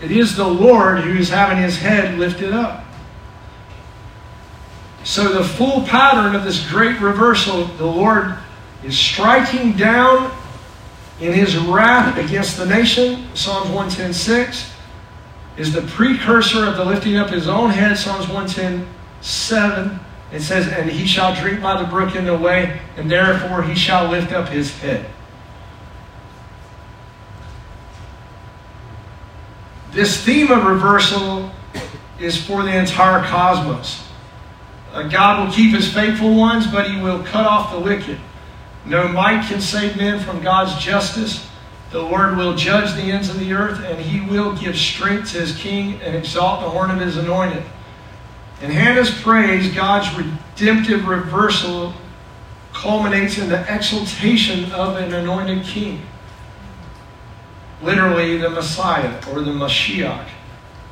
it is the Lord who is having his head lifted up. So the full pattern of this great reversal, the Lord is striking down in his wrath against the nation, Psalms 110.6, is the precursor of the lifting up his own head, Psalms 110.7, it says, And he shall drink by the brook in the way, and therefore he shall lift up his head. This theme of reversal is for the entire cosmos. God will keep his faithful ones, but he will cut off the wicked. No might can save men from God's justice. The Lord will judge the ends of the earth, and he will give strength to his king and exalt the horn of his anointed. In Hannah's praise, God's redemptive reversal culminates in the exaltation of an anointed king. Literally, the Messiah or the Mashiach.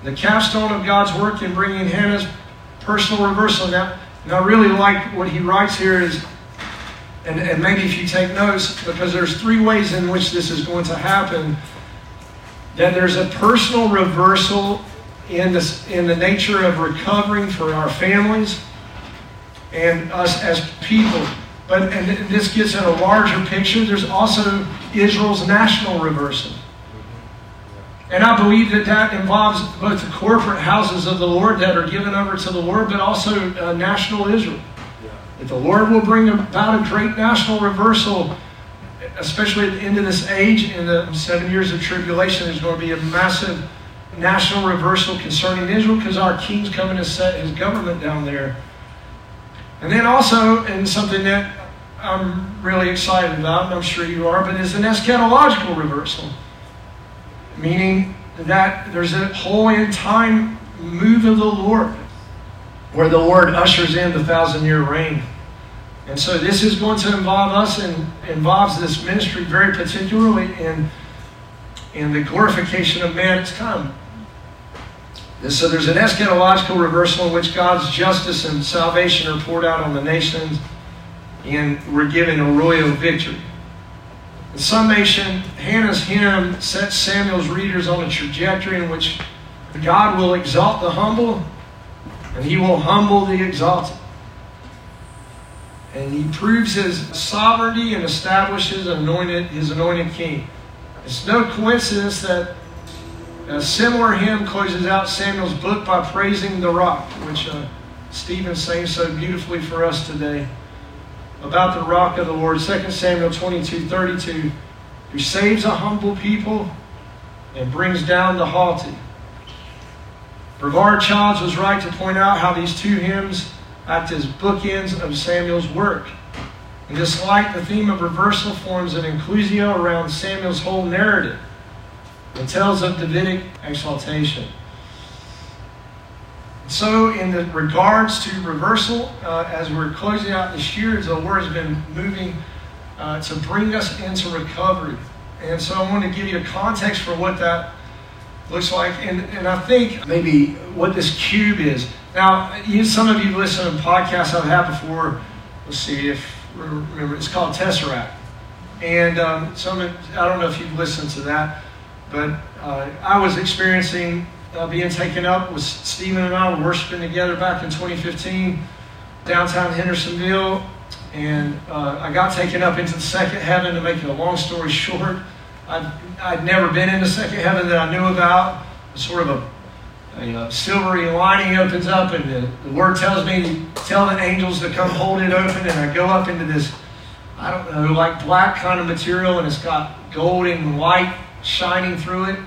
The capstone of God's work in bringing Hannah's personal reversal. Now, and I really like what he writes here is, and, and maybe if you take notes, because there's three ways in which this is going to happen. That there's a personal reversal in, this, in the nature of recovering for our families and us as people. But and this gets in a larger picture. There's also Israel's national reversal. And I believe that that involves both the corporate houses of the Lord that are given over to the Lord, but also uh, national Israel. That the Lord will bring about a great national reversal, especially at the end of this age, in the seven years of tribulation, there's going to be a massive national reversal concerning Israel because our king's coming to set his government down there. And then also, and something that I'm really excited about, and I'm sure you are, but is an eschatological reversal. Meaning that there's a whole end time move of the Lord where the Lord ushers in the thousand year reign. And so this is going to involve us and involves this ministry very particularly in, in the glorification of man to come. And so there's an eschatological reversal in which God's justice and salvation are poured out on the nations, and we're given a royal victory. In summation, Hannah's hymn sets Samuel's readers on a trajectory in which God will exalt the humble and he will humble the exalted. And he proves his sovereignty and establishes anointed, his anointed king. It's no coincidence that a similar hymn closes out Samuel's book by praising the rock, which uh, Stephen sang so beautifully for us today about the rock of the Lord. 2 Samuel 22 32, who saves a humble people and brings down the haughty. Brevard Childs was right to point out how these two hymns act as bookends of Samuel's work. In this light, the theme of reversal forms an inclusio around Samuel's whole narrative and tells of Davidic exaltation. So, in the regards to reversal, uh, as we're closing out this year, the Lord has been moving uh, to bring us into recovery. And so, I want to give you a context for what that looks like. And, and I think maybe what this cube is. Now, you, some of you listen to podcasts I've had before. Let's see if remember. It's called Tesseract. And um, some, I don't know if you've listened to that, but uh, I was experiencing uh, being taken up with Stephen and I worshiping together back in 2015 downtown Hendersonville. And uh, I got taken up into the second heaven to make a long story short. I'd, I'd never been in the second heaven that I knew about. Sort of a, a, a silvery lining opens up, and the, the, word tells me to tell the angels to come hold it open. And I go up into this, I don't know, like black kind of material, and it's got gold and white shining through it.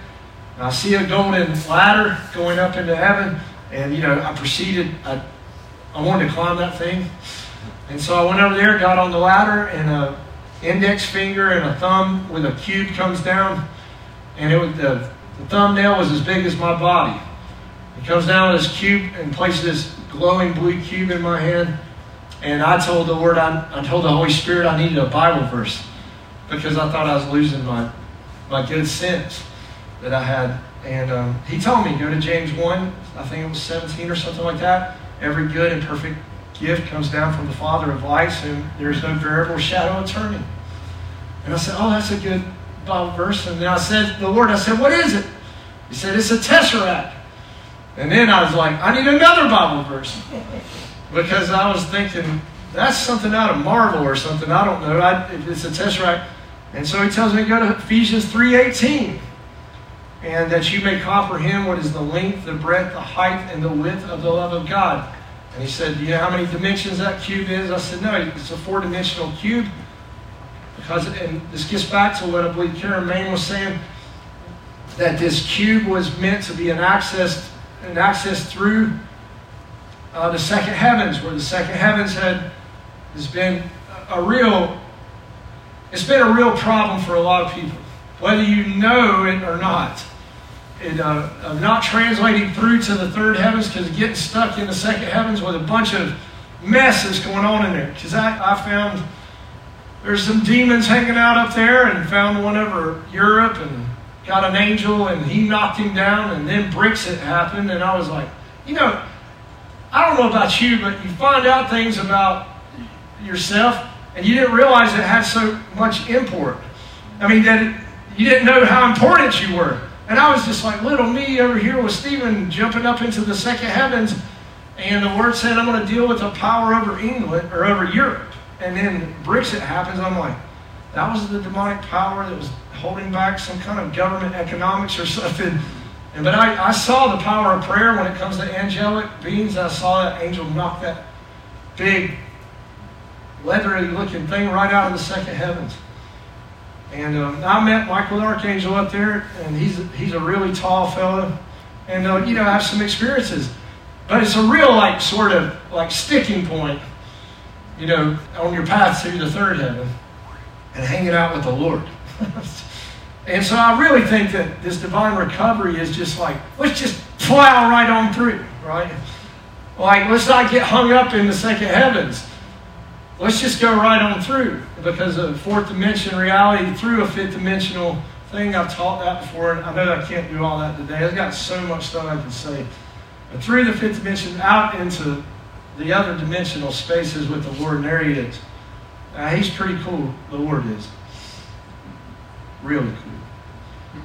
And I see a golden ladder going up into heaven, and you know, I proceeded, I, I wanted to climb that thing. And so I went over there, got on the ladder, and a index finger and a thumb with a cube comes down, and it was, the, the thumbnail was as big as my body. It comes down with this cube and places this glowing blue cube in my hand. And I told the Lord, I, I told the Holy Spirit I needed a Bible verse because I thought I was losing my, my good sense that I had. And um, he told me, go to James 1, I think it was 17 or something like that. Every good and perfect gift comes down from the Father of lights, and there is no variable shadow of turning. And I said, Oh, that's a good Bible verse. And then I said, The Lord, I said, What is it? He said, It's a tesseract. And then I was like, I need another Bible verse. Because I was thinking, that's something out of Marvel or something. I don't know. I, it's a tesseract. And so he tells me to go to Ephesians 3.18. And that you may comprehend what is the length, the breadth, the height, and the width of the love of God and he said, Do you know how many dimensions that cube is? I said, No, it's a four dimensional cube. Because, and this gets back to what I believe Karen Main was saying, that this cube was meant to be an access, an access through uh, the second heavens, where the second heavens had has been a real, it's been a real problem for a lot of people, whether you know it or not it, uh, of not translating through to the third heavens because getting stuck in the second heavens with a bunch of messes going on in there. Because I, I found there's some demons hanging out up there and found one over Europe and got an angel and he knocked him down and then Brexit happened and I was like, you know, I don't know about you, but you find out things about yourself and you didn't realize it had so much import. I mean, that it, you didn't know how important you were. And I was just like little me over here with Stephen jumping up into the second heavens. And the word said, I'm going to deal with the power over England or over Europe. And then Brexit happens. I'm like, that was the demonic power that was holding back some kind of government economics or something. And, but I, I saw the power of prayer when it comes to angelic beings. I saw that angel knock that big, leathery looking thing right out of the second heavens. And um, I met Michael Archangel up there, and he's he's a really tall fellow, and uh, you know I have some experiences, but it's a real like sort of like sticking point you know, on your path to the third heaven and hanging out with the Lord. and so I really think that this divine recovery is just like, let's just plow right on through, right? Like, let's not get hung up in the second heavens. Let's just go right on through because of fourth dimension reality through a fifth dimensional thing. I've taught that before, and I know I can't do all that today. I've got so much stuff I can say. But through the fifth dimension, out into the other dimensional spaces with the Lord, and there He is. Uh, he's pretty cool, the Lord is. Really cool.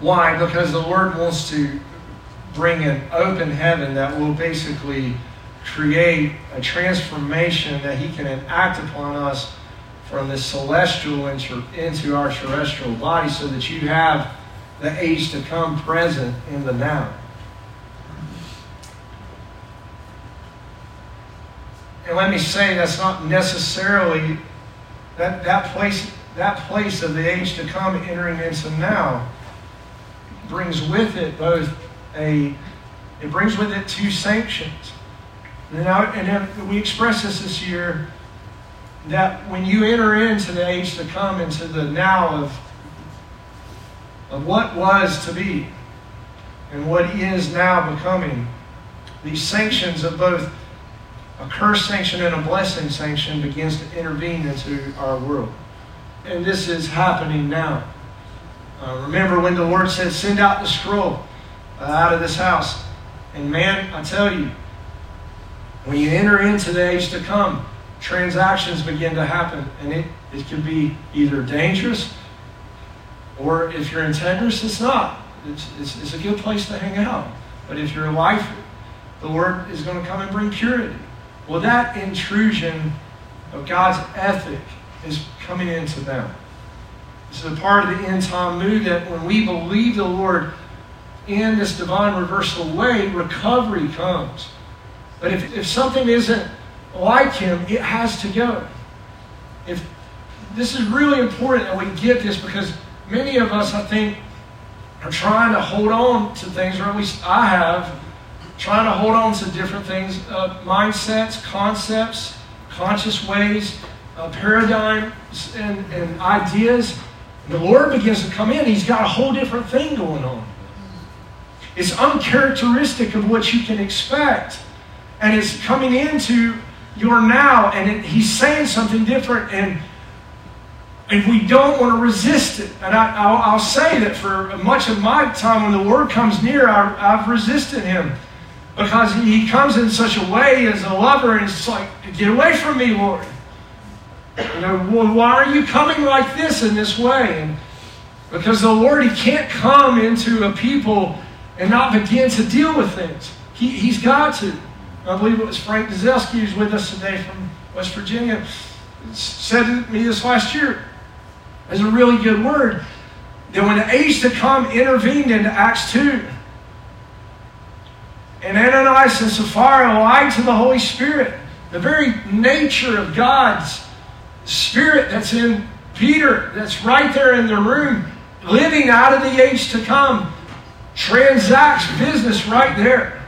Why? Because the Lord wants to bring an open heaven that will basically create a transformation that He can enact upon us from this celestial into, into our terrestrial body so that you have the age to come present in the now. And let me say that's not necessarily that, that place that place of the age to come entering into now brings with it both a it brings with it two sanctions. Now, and we express this this year that when you enter into the age to come, into the now of, of what was to be and what is now becoming, these sanctions of both a curse sanction and a blessing sanction begins to intervene into our world. And this is happening now. Uh, remember when the Lord said, Send out the scroll uh, out of this house. And man, I tell you, when you enter into the age to come, transactions begin to happen. And it, it can be either dangerous or if you're integrous, it's not. It's, it's, it's a good place to hang out. But if you're a lifer, the Lord is going to come and bring purity. Well, that intrusion of God's ethic is coming into them. This is a part of the end time move that when we believe the Lord in this divine reversal way, recovery comes. But if, if something isn't like him, it has to go. If this is really important that we get this because many of us, I think, are trying to hold on to things, or at least I have, trying to hold on to different things, uh, mindsets, concepts, conscious ways, uh, paradigms, and, and ideas. And the Lord begins to come in. He's got a whole different thing going on. It's uncharacteristic of what you can expect. And it's coming into your now, and it, He's saying something different. And and we don't want to resist it. And I, will say that for much of my time, when the word comes near, I, I've resisted him because he comes in such a way as a lover, and it's like, get away from me, Lord. You know, well, why are you coming like this in this way? And because the Lord, He can't come into a people and not begin to deal with things. He, he's got to. I believe it was Frank Dazelski who's with us today from West Virginia said to me this last year as a really good word that when the age to come intervened into Acts 2, and Ananias and Sapphira lied to the Holy Spirit. The very nature of God's Spirit that's in Peter, that's right there in the room, living out of the age to come, transacts business right there.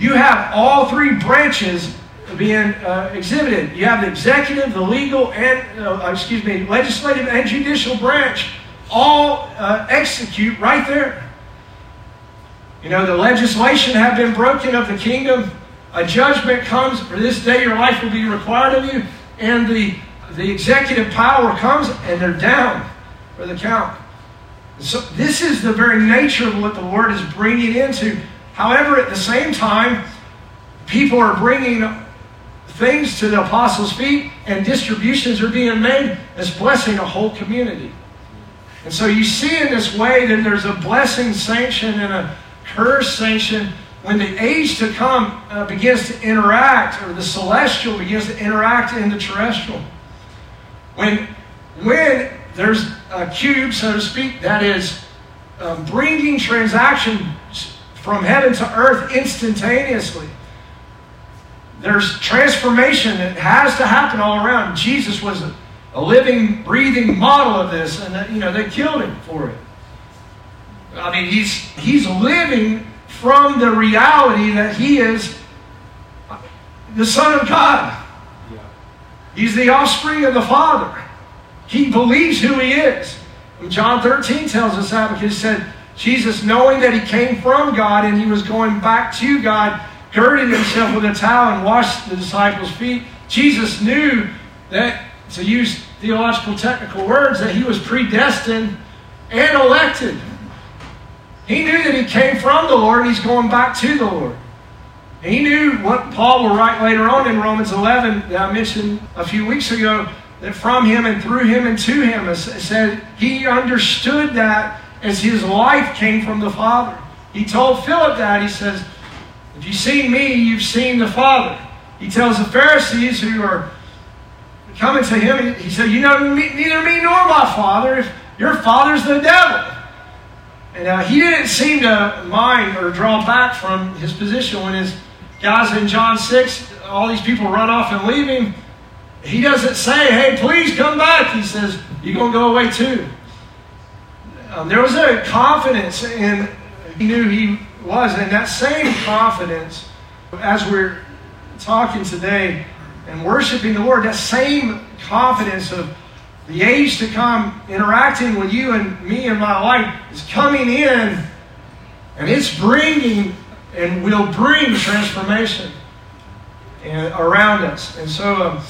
You have all three branches being uh, exhibited. You have the executive, the legal, and uh, excuse me, legislative and judicial branch all uh, execute right there. You know, the legislation have been broken of the kingdom. A judgment comes, for this day your life will be required of you. And the, the executive power comes, and they're down for the count. So this is the very nature of what the Lord is bringing into. However, at the same time, people are bringing things to the apostles' feet, and distributions are being made as blessing a whole community. And so you see in this way that there's a blessing sanction and a curse sanction, when the age to come uh, begins to interact, or the celestial begins to interact in the terrestrial, when, when there's a cube, so to speak, that is um, bringing transactions from heaven to earth instantaneously. There's transformation that has to happen all around. Jesus was a, a living, breathing model of this, and that, you know they killed him for it. I mean, he's, he's living from the reality that he is uh, the Son of God. He's the offspring of the Father. He believes who he is. And John 13 tells us that because he said, Jesus, knowing that he came from God and he was going back to God, girded himself with a towel and washed the disciples' feet. Jesus knew that, to use theological technical words, that he was predestined and elected. He knew that he came from the Lord and he's going back to the Lord. He knew what Paul will write later on in Romans 11 that I mentioned a few weeks ago that from him and through him and to him it said he understood that as his life came from the Father. He told Philip that. He says, If you've seen me, you've seen the Father. He tells the Pharisees who are coming to him, he said, You know neither me nor my Father, your Father's the devil. And uh, he didn't seem to mind or draw back from his position when his guys in John 6, all these people run off and leave him. He doesn't say, Hey, please come back. He says, You're going to go away too. Um, there was a confidence in he knew he was, and that same confidence, as we're talking today and worshiping the Lord, that same confidence of the age to come interacting with you and me in my life is coming in, and it's bringing and will bring transformation and, around us. And so um,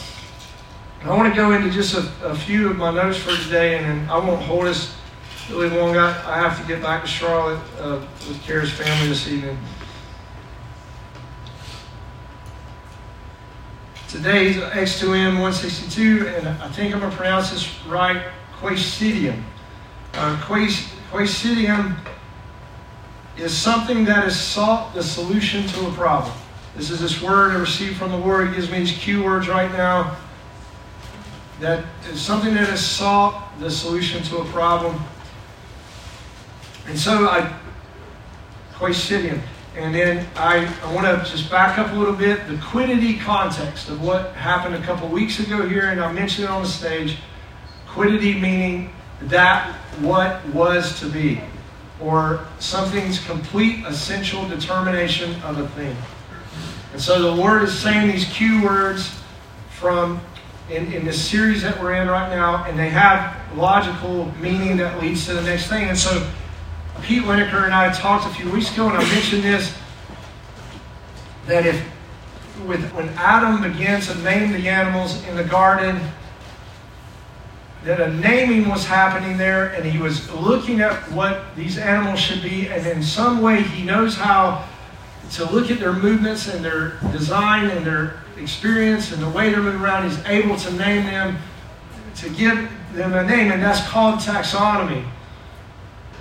I want to go into just a, a few of my notes for today, and I won't hold us really long. I, I have to get back to Charlotte uh, with Kara's family this evening. Today's X2M 162, and I think I'm going to pronounce this right, Quaesitum. Uh, is something that has sought the solution to a problem. This is this word I received from the Lord. It gives me these key words right now. That is something that has sought the solution to a problem. And so I, Quaesitum. And then I, I want to just back up a little bit the quiddity context of what happened a couple weeks ago here, and I mentioned it on the stage. Quiddity meaning that what was to be, or something's complete essential determination of a thing. And so the Lord is saying these cue words from in, in series that we're in right now, and they have logical meaning that leads to the next thing. And so Pete Lineker and I talked a few weeks ago, and I mentioned this that if with when Adam began to name the animals in the garden, that a naming was happening there, and he was looking at what these animals should be, and in some way he knows how to look at their movements and their design and their experience and the way they're moving around. He's able to name them, to give them a name, and that's called taxonomy.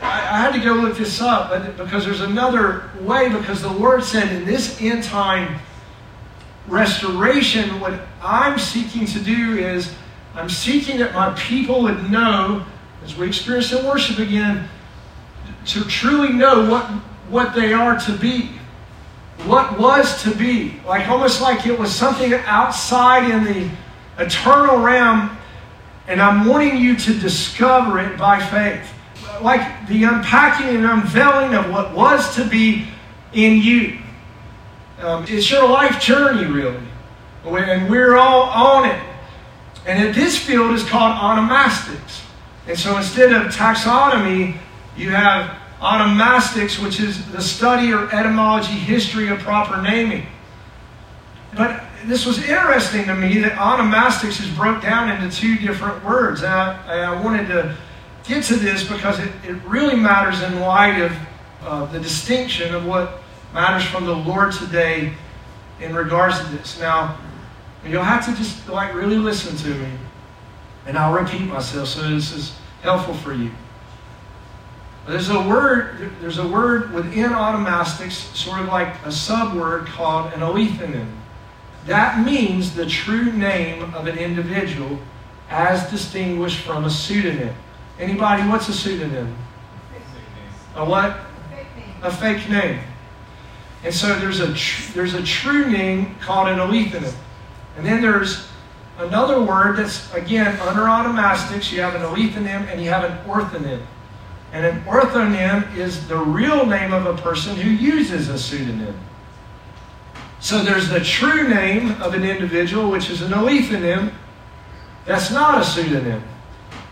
I, I had to go look this up but because there's another way, because the Lord said in this end time restoration, what I'm seeking to do is I'm seeking that my people would know, as we experience in worship again, to truly know what, what they are to be. What was to be. Like almost like it was something outside in the eternal realm, and I'm wanting you to discover it by faith like the unpacking and unveiling of what was to be in you. Um, it's your life journey, really. And we're all on it. And this field is called onomastics. And so instead of taxonomy, you have onomastics, which is the study or etymology history of proper naming. But this was interesting to me that onomastics is broke down into two different words. And I, I wanted to get to this because it, it really matters in light of uh, the distinction of what matters from the Lord today in regards to this. Now, you'll have to just like really listen to me, and I'll repeat myself so this is helpful for you. There's a word. There's a word within onomastics, sort of like a subword called an alethonym. That means the true name of an individual, as distinguished from a pseudonym. Anybody, what's a pseudonym? A what? A fake name. And so there's a tr- there's a true name called an alethonym. And then there's another word that's again under onomastics. You have an alethonym and you have an orthonym. And an orthonym is the real name of a person who uses a pseudonym. So there's the true name of an individual, which is an alethonym, that's not a pseudonym.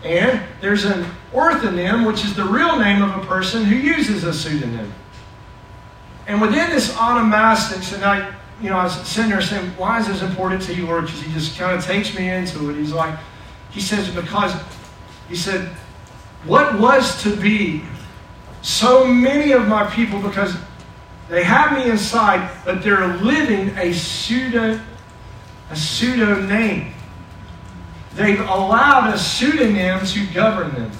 And there's an orthonym, which is the real name of a person who uses a pseudonym. And within this onomastics, and I, you know, I was sitting there saying, why is this important to you, Lord? Because he just kind of takes me into it. He's like, he says, because, he said, what was to be so many of my people, because they have me inside, but they're living a pseudo, a pseudo name. They've allowed a pseudonym to govern them.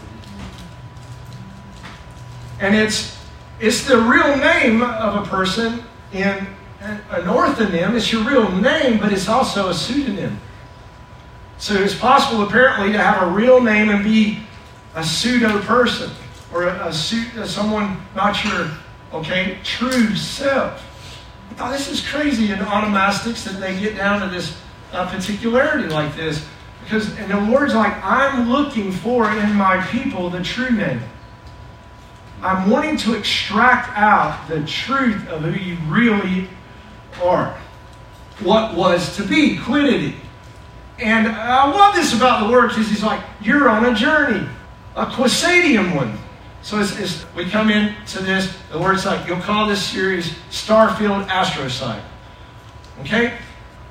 And it's it's the real name of a person in an orthonym. It's your real name, but it's also a pseudonym. So it's possible, apparently, to have a real name and be a pseudo person or a, a someone not your okay true self. Oh, this is crazy in onomastics that they get down to this uh, particularity like this because and the Lord's like I'm looking for in my people the true name. I'm wanting to extract out the truth of who you really are. What was to be, quiddity. And I love this about the Lord because he's like, you're on a journey, a quaesitum one. So as, it's, we come into this, the Lord's like, you'll call this series Starfield Astrocyte. Okay?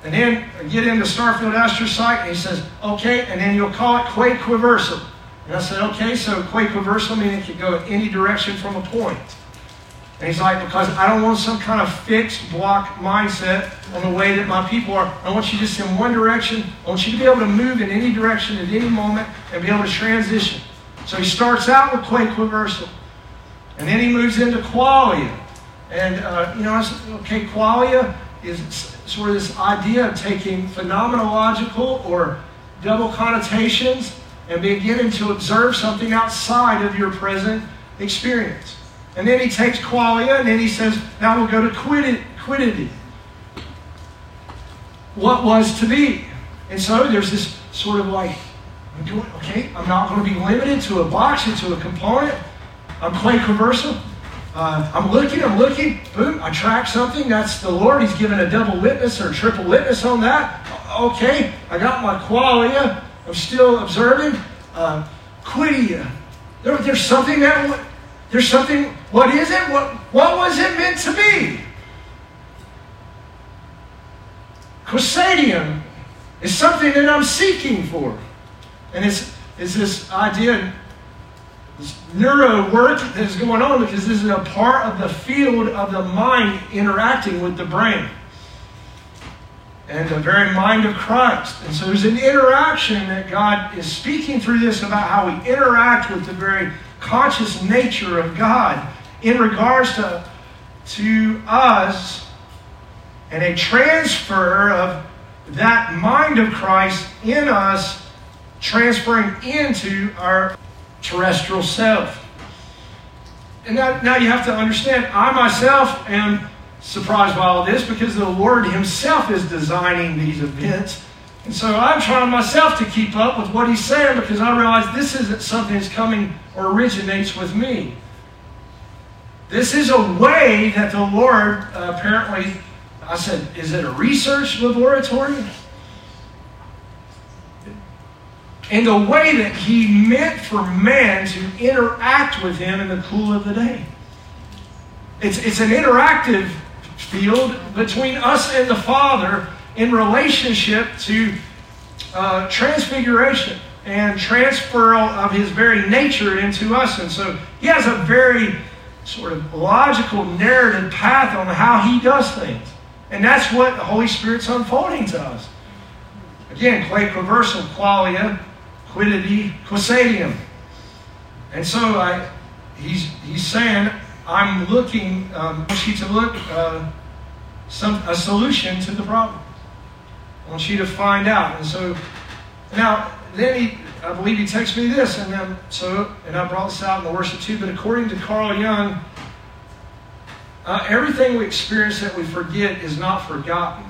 And then get into Starfield Astrocyte, and he says, okay, and then you'll call it quake Quaquaversal. And I said, okay, so Quaquaversal meaning it could go in any direction from a point. And he's like, because I don't want some kind of fixed block mindset on the way that my people are. I want you just in one direction. I want you to be able to move in any direction at any moment and be able to transition. So he starts out with quake Quaquaversal. And then he moves into qualia. And, uh, you know, I said, okay, qualia is sort of this idea of taking phenomenological or double connotations and beginning to observe something outside of your present experience. And then he takes qualia and then he says, now we'll go to quiddity. What was to be? And so there's this sort of like, I'm doing, okay, I'm not going to be limited to a box and to a component. I'm Quaquaversal. Uh, I'm looking, I'm looking, boom, I track something. That's the Lord. He's given a double witness or triple witness on that. Okay, I got my qualia. I'm still observing. Uh, quidia. There, there's something that, there's something, what is it? What, what was it meant to be? Quaesitum is something that I'm seeking for. And it's, it's this idea, neuro work that is going on because this is a part of the field of the mind interacting with the brain and the very mind of Christ. And so there's an interaction that God is speaking through this about how we interact with the very conscious nature of God in regards to, to us and a transfer of that mind of Christ in us transferring into our terrestrial self. And now, now you have to understand, I myself am surprised by all this because the Lord Himself is designing these events. And so I'm trying myself to keep up with what He's saying because I realize this isn't something that's coming or originates with me. This is a way that the Lord uh, apparently, I said, is it a research laboratory? And the way that He meant for man to interact with Him in the cool of the day. It's, it's an interactive field between us and the Father in relationship to uh, transfiguration and transfer of his very nature into us. And so he has a very sort of logical narrative path on how he does things. And that's what the Holy Spirit's unfolding to us. Again, Quaquaversal, qualia, quiddity, quaesitum. And so I, he's, he's saying, I'm looking, um, I want you to look, uh, some, a solution to the problem. I want you to find out. And so, now, then he, I believe he texted me this, and then, so, and I brought this out in the worship too, but according to Carl Jung, uh, everything we experience that we forget is not forgotten.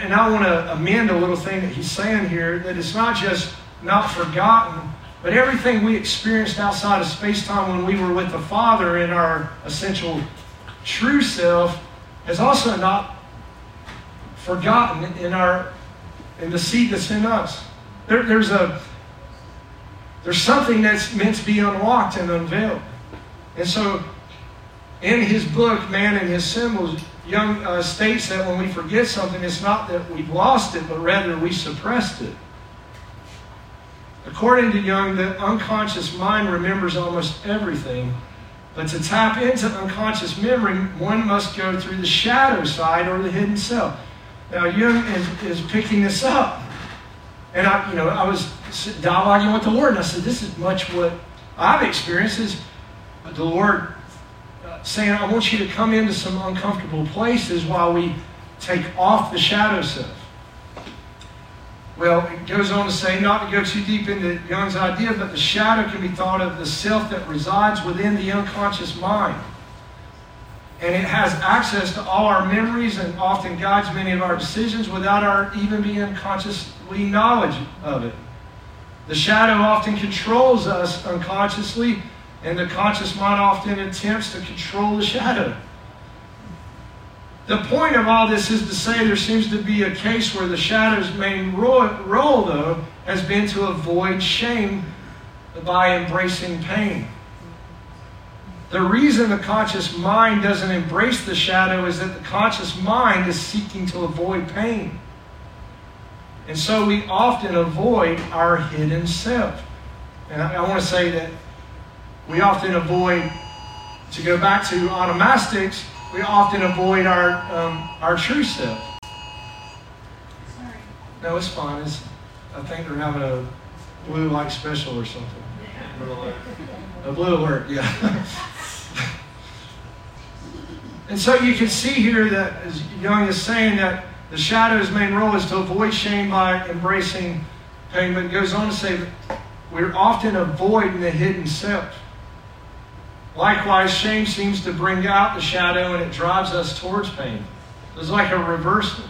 And I want to amend a little thing that he's saying here that it's not just not forgotten, but everything we experienced outside of space time when we were with the Father in our essential true self is also not forgotten in our in the seed that's in us. There, there's a there's something that's meant to be unlocked and unveiled. And so, in his book, Man and His Symbols, Jung uh, states that when we forget something, it's not that we've lost it, but rather we suppressed it. According to Jung, the unconscious mind remembers almost everything, but to tap into unconscious memory, one must go through the shadow side or the hidden self. Now, Jung is, is picking this up. And I, you know, I was dialoguing with the Lord, and I said, "This is much what I've experienced." Is the Lord saying, "I want you to come into some uncomfortable places while we take off the shadow self." Well, it goes on to say, not to go too deep into Jung's idea, but the shadow can be thought of the self that resides within the unconscious mind. And it has access to all our memories and often guides many of our decisions without our even being consciously knowledge of it. The shadow often controls us unconsciously, and the conscious mind often attempts to control the shadow. The point of all this is to say there seems to be a case where the shadow's main role, though, has been to avoid shame by embracing pain. The reason the conscious mind doesn't embrace the shadow is that the conscious mind is seeking to avoid pain. And so we often avoid our hidden self. And I, I want to say that we often avoid, to go back to onomastics, we often avoid our, um, our true self. Sorry. No, it's fine. It's, I think they're having a blue light special or something. Blue alert. A blue alert, yeah. and so you can see here that, as Jung is saying, that the shadow's main role is to avoid shame by embracing pain. But it goes on to say we're often avoiding the hidden self. Likewise, shame seems to bring out the shadow and it drives us towards pain. It's like a reversal.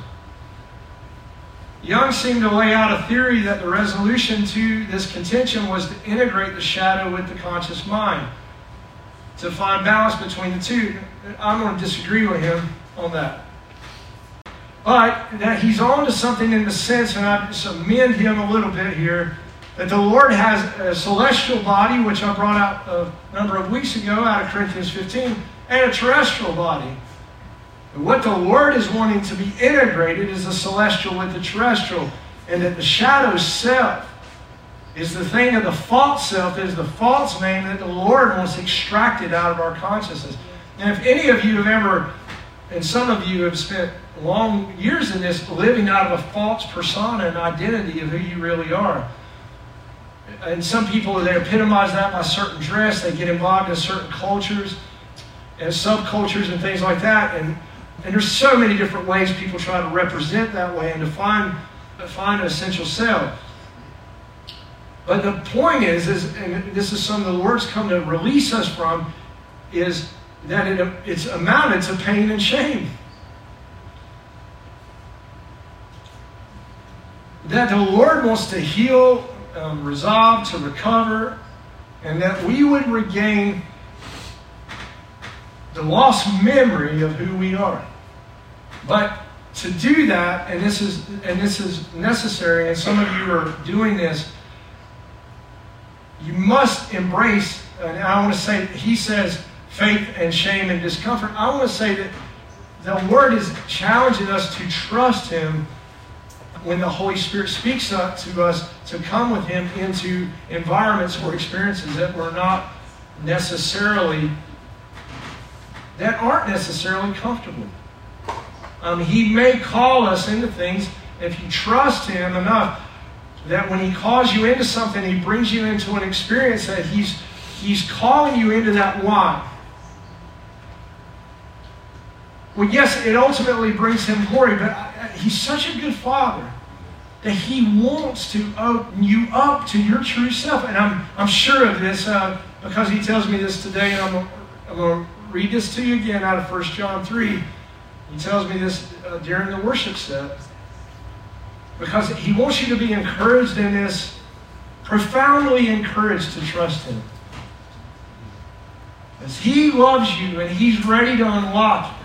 Jung seemed to lay out a theory that the resolution to this contention was to integrate the shadow with the conscious mind, to find balance between the two. I'm going to disagree with him on that. But that he's on to something in the sense, and I just amend him a little bit here, that the Lord has a celestial body, which I brought out a number of weeks ago out of Corinthians 15, and a terrestrial body. And what the Lord is wanting to be integrated is the celestial with the terrestrial, and that the shadow self is the thing of the false self, is the false name that the Lord wants extracted out of our consciousness. And if any of you have ever, and some of you have spent long years in this, living out of a false persona and identity of who you really are, and some people they epitomize that by certain dress. They get involved in certain cultures and subcultures and things like that. And and there's so many different ways people try to represent that way and to find find an essential self. But the point is, is and this is some of the words come to release us from, is that it, it's amounted to pain and shame. That the Lord wants to heal um, resolved to recover and that we would regain the lost memory of who we are. But to do that, and this is and this is necessary, and some of you are doing this, you must embrace, and I want to say, he says faith and shame and discomfort. I want to say that the word is challenging us to trust him when the Holy Spirit speaks to us to come with Him into environments or experiences that we're not necessarily, that aren't necessarily comfortable. Um, he may call us into things if you trust Him enough that when He calls you into something, He brings you into an experience that He's He's calling you into that why. Well, yes, it ultimately brings Him glory, but He's such a good father that He wants to open you up to your true self. And I'm, I'm sure of this uh, because He tells me this today, and I'm, I'm going to read this to you again out of 1 John 3. He tells me this uh, during the worship set because He wants you to be encouraged in this, profoundly encouraged to trust Him. As He loves you and He's ready to unlock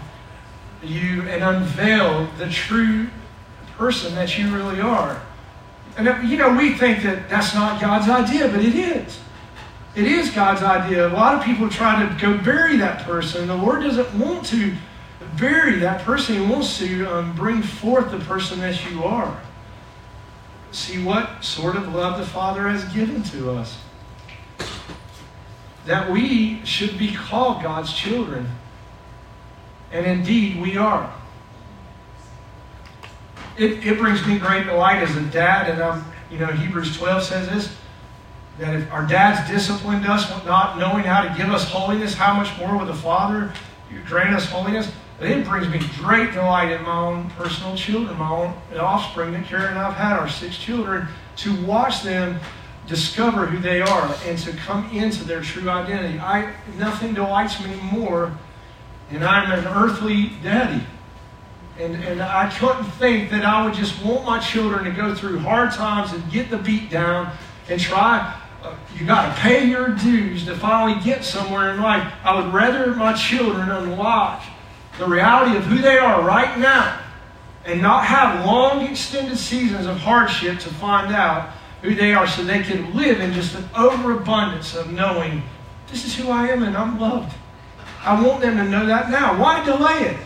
you and unveil the true person that you really are. And, you know, we think that that's not God's idea, but it is. It is God's idea. A lot of people try to go bury that person. The Lord doesn't want to bury that person. He wants to um, bring forth the person that you are. See what sort of love the Father has given to us. That we should be called God's children. And indeed, we are. It, it brings me great delight as a dad, and um, you know, Hebrews 12 says this that if our dads disciplined us, not knowing how to give us holiness, how much more will the Father grant us holiness? But it brings me great delight in my own personal children, my own offspring that Karen and I have had, our six children, to watch them discover who they are and to come into their true identity. I nothing delights me more, and I'm an earthly daddy. And, and I couldn't think that I would just want my children to go through hard times and get the beat down and try uh, you got to pay your dues to finally get somewhere in life. I would rather my children unlock the reality of who they are right now and not have long extended seasons of hardship to find out who they are so they can live in just an overabundance of knowing this is who I am and I'm loved. I want them to know that now. Why delay it?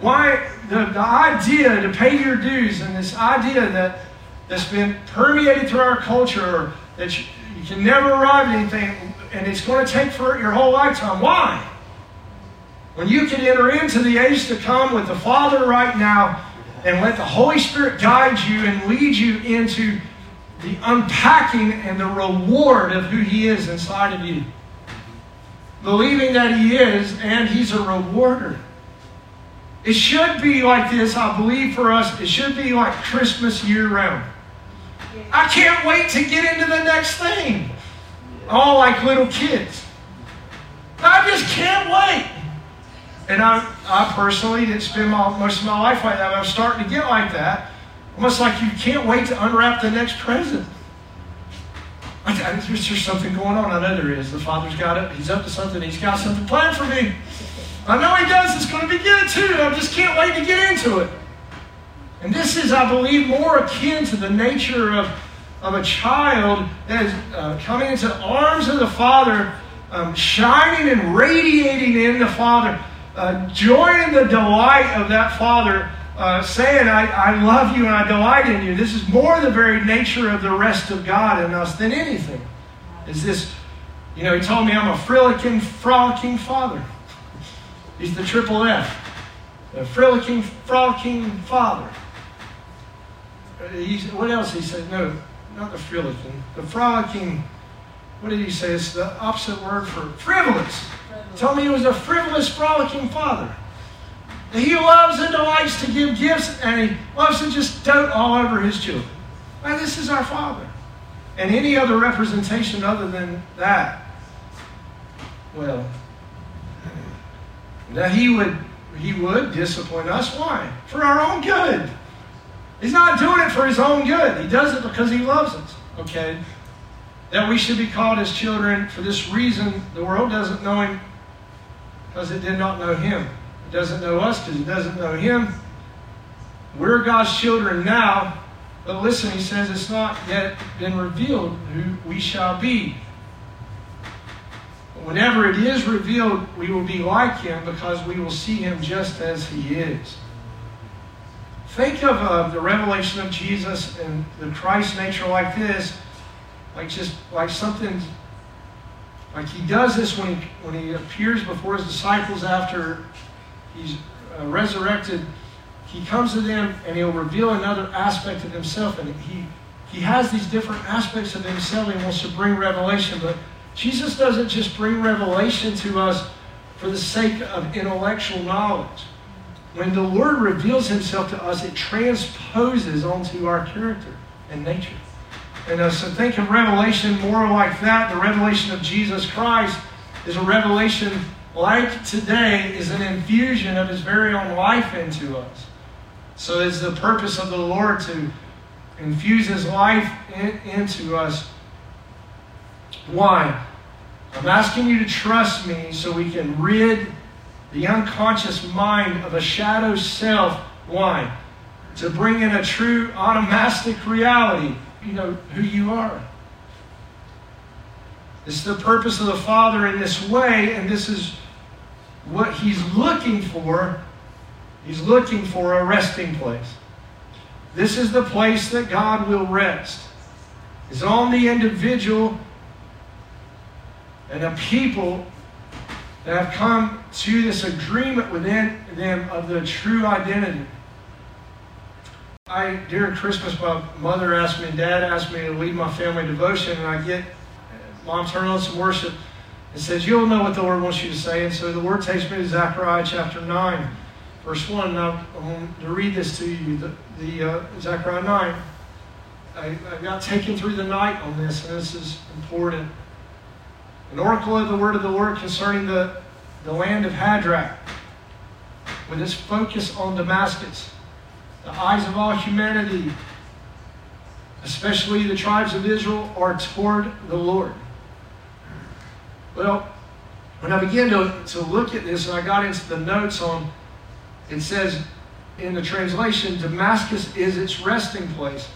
Why the, the idea to pay your dues and this idea that that's been permeated through our culture that you, you can never arrive at anything and it's going to take for your whole lifetime. Why? When you can enter into the age to come with the Father right now and let the Holy Spirit guide you and lead you into the unpacking and the reward of who He is inside of you. Believing that He is and He's a rewarder. It should be like this, I believe, for us. It should be like Christmas year round. I can't wait to get into the next thing. All like little kids. I just can't wait. And I, I personally didn't spend my, most of my life like that, but I'm starting to get like that. Almost like you can't wait to unwrap the next present. I, I, there's just something going on. I know there is. The Father's got it. He's up to something. He's got something planned for me. I know He does. It's going to be good too. I just can't wait to get into it. And this is, I believe, more akin to the nature of, of a child that is uh, coming into the arms of the Father, um, shining and radiating in the Father, uh, joy the delight of that Father, uh, saying, I, I love you and I delight in you. This is more the very nature of the rest of God in us than anything. Is this, you know, he told me I'm a frillicking, frolicking Father. He's the triple F. A frillicking, frolicking Father. He, what else he said? No, not the frillicking. The frolicking, what did he say? It's the opposite word for frivolous. frivolous. Tell me he was a frivolous, frolicking father. He loves and delights to give gifts, and he loves to just dote all over his children. Now, this is our Father. And any other representation other than that, well, that he would he would discipline us. Why? For our own good. He's not doing it for his own good. He does it because he loves us. Okay? That we should be called his children for this reason. The world doesn't know him because it did not know him. Doesn't know us because he doesn't know him. We're God's children now. But listen, he says it's not yet been revealed who we shall be. But whenever it is revealed, we will be like him because we will see him just as he is. Think of uh, the revelation of Jesus and the Christ nature like this, like just like something, like he does this when he, when he appears before his disciples after he's uh, resurrected. He comes to them and he'll reveal another aspect of himself. And he, he has these different aspects of himself and wants to bring revelation. But Jesus doesn't just bring revelation to us for the sake of intellectual knowledge. When the Lord reveals himself to us, it transposes onto our character and nature. And uh, so think of Revelation more like that. The revelation of Jesus Christ is a revelation like today, is an infusion of his very own life into us. So it's the purpose of the Lord to infuse his life in, into us. Why? I'm asking you to trust me so we can rid the unconscious mind of a shadow self. Why? to bring in a true onomastic reality, you know, who you are. Is the purpose of the Father in this way, and this is what He's looking for. He's looking for a resting place. This is the place that God will rest. It's on the individual and the people that have come to this agreement within them of the true identity. I during Christmas, my mother asked me, Dad asked me to lead my family devotion, and I get mom turn on some worship and says, "You'll know what the Lord wants you to say." And so the Word takes me to Zechariah chapter nine, verse one. Now I to read this to you. The, the uh, Zechariah nine. I, I got taken through the night on this, and this is important. An oracle of the word of the Lord concerning the, the land of Hadrach, with its focus on Damascus. The eyes of all humanity, especially the tribes of Israel, are toward the Lord. Well, when I began to, to look at this and I got into the notes on, it says in the translation, Damascus is its resting place.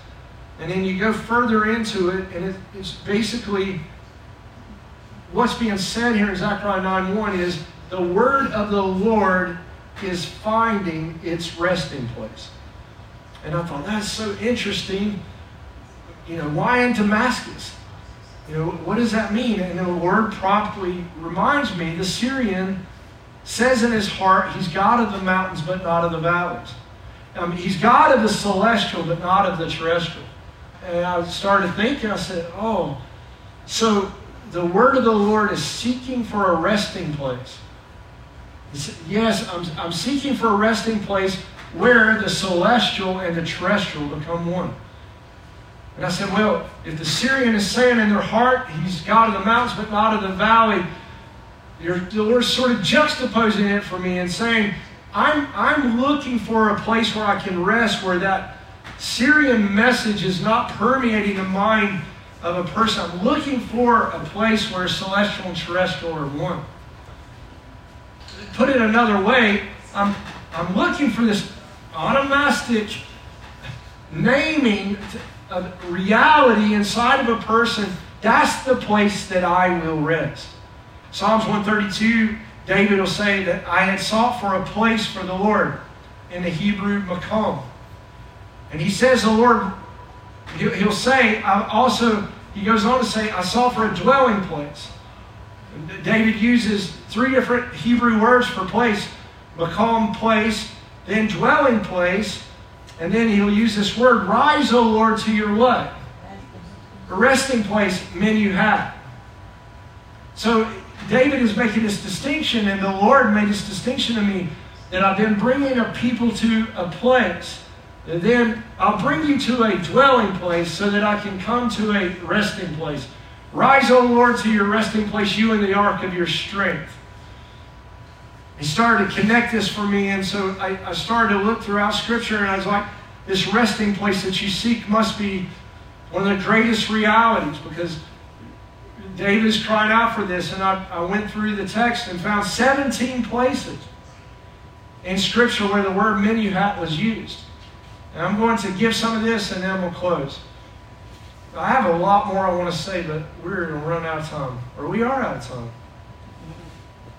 And then you go further into it, and it, it's basically what's being said here in Zechariah 9:1 is the word of the Lord is finding its resting place. And I thought that's so interesting. You know, why in Damascus? You know, what does that mean? And the word promptly reminds me the Syrian says in his heart, he's God of the mountains, but not of the valleys. Um, he's God of the celestial, but not of the terrestrial. And I started thinking, I said, oh, so the word of the Lord is seeking for a resting place. Yes, I'm, I'm seeking for a resting place where the celestial and the terrestrial become one. And I said, well, if the Syrian is saying in their heart, he's God of the mountains but not of the valley, the Lord's sort of juxtaposing it for me and saying, I'm, I'm looking for a place where I can rest, where that Syrian message is not permeating the mind of a person. I'm looking for a place where celestial and terrestrial are one. Put it another way, I'm, I'm looking for this automatic naming of reality inside of a person. That's the place that I will rest. Psalms 132, David will say that I had sought for a place for the Lord in the Hebrew makom. And he says the Lord, he'll say, I also, he goes on to say, I sought for a dwelling place. David uses three different Hebrew words for place makom, place, then dwelling place, and then he'll use this word, rise, O Lord, to your what? A resting place, men you have. So David is making this distinction, and the Lord made this distinction to me that I've been bringing a people to a place. And then I'll bring you to a dwelling place so that I can come to a resting place. Rise, O Lord, to your resting place, you in the ark of your strength. He started to connect this for me, and so I, I started to look throughout Scripture, and I was like, this resting place that you seek must be one of the greatest realities because David is crying out for this, and I, I went through the text and found 17 places in Scripture where the word Menuhat was used. And I'm going to give some of this, and then we'll close. I have a lot more I want to say, but we're going to run out of time. Or we are out of time.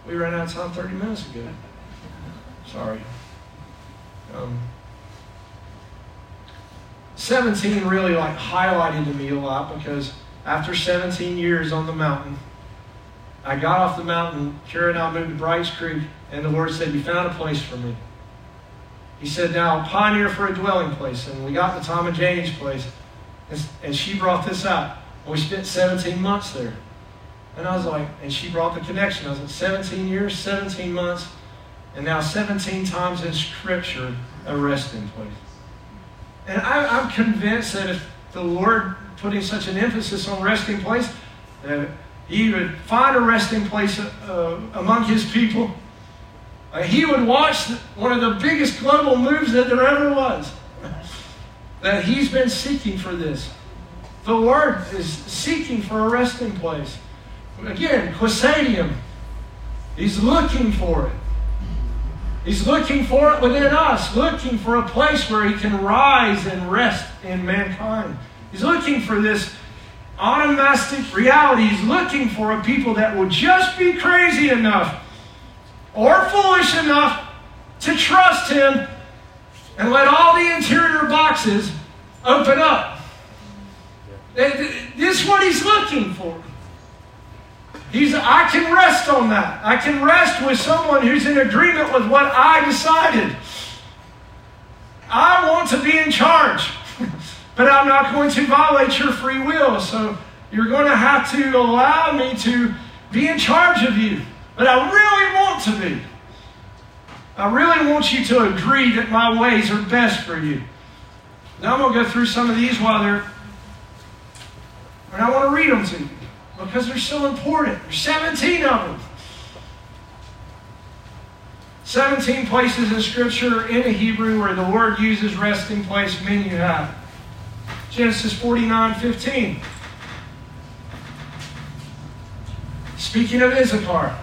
We ran out of time 30 minutes ago. Sorry. Um, 17 really like highlighted to me a lot because after 17 years on the mountain, I got off the mountain, Kara and I moved to Bryce Creek, and the Lord said, You found a place for me. He said, Now pioneer for a dwelling place. And we got to Tom and Jane's place, and, she brought this out. We spent 17 months there. And I was like, and she brought the connection. I was like, 17 years, 17 months, and now 17 times in Scripture, a resting place. And I, am convinced that if the Lord putting such an emphasis on resting place, that He would find a resting place uh, among His people. Uh, he would watch one of the biggest global moves that there ever was. that He's been seeking for this. The Lord is seeking for a resting place. Again, Quaesitum. He's looking for it. He's looking for it within us, looking for a place where he can rise and rest in mankind. He's looking for this onomastic reality. He's looking for a people that will just be crazy enough or foolish enough to trust him and let all the interior boxes open up. This is what he's looking for. He's, I can rest on that. I can rest with someone who's in agreement with what I decided. I want to be in charge, but I'm not going to violate your free will. So you're going to have to allow me to be in charge of you. But I really want to be. I really want you to agree that my ways are best for you. Now I'm going to go through some of these while they're, and I want to read them to you because they're so important. There's 17 of them. 17 places in Scripture in the Hebrew where the word uses resting place, menu have. Genesis 49 15. Speaking of Issachar.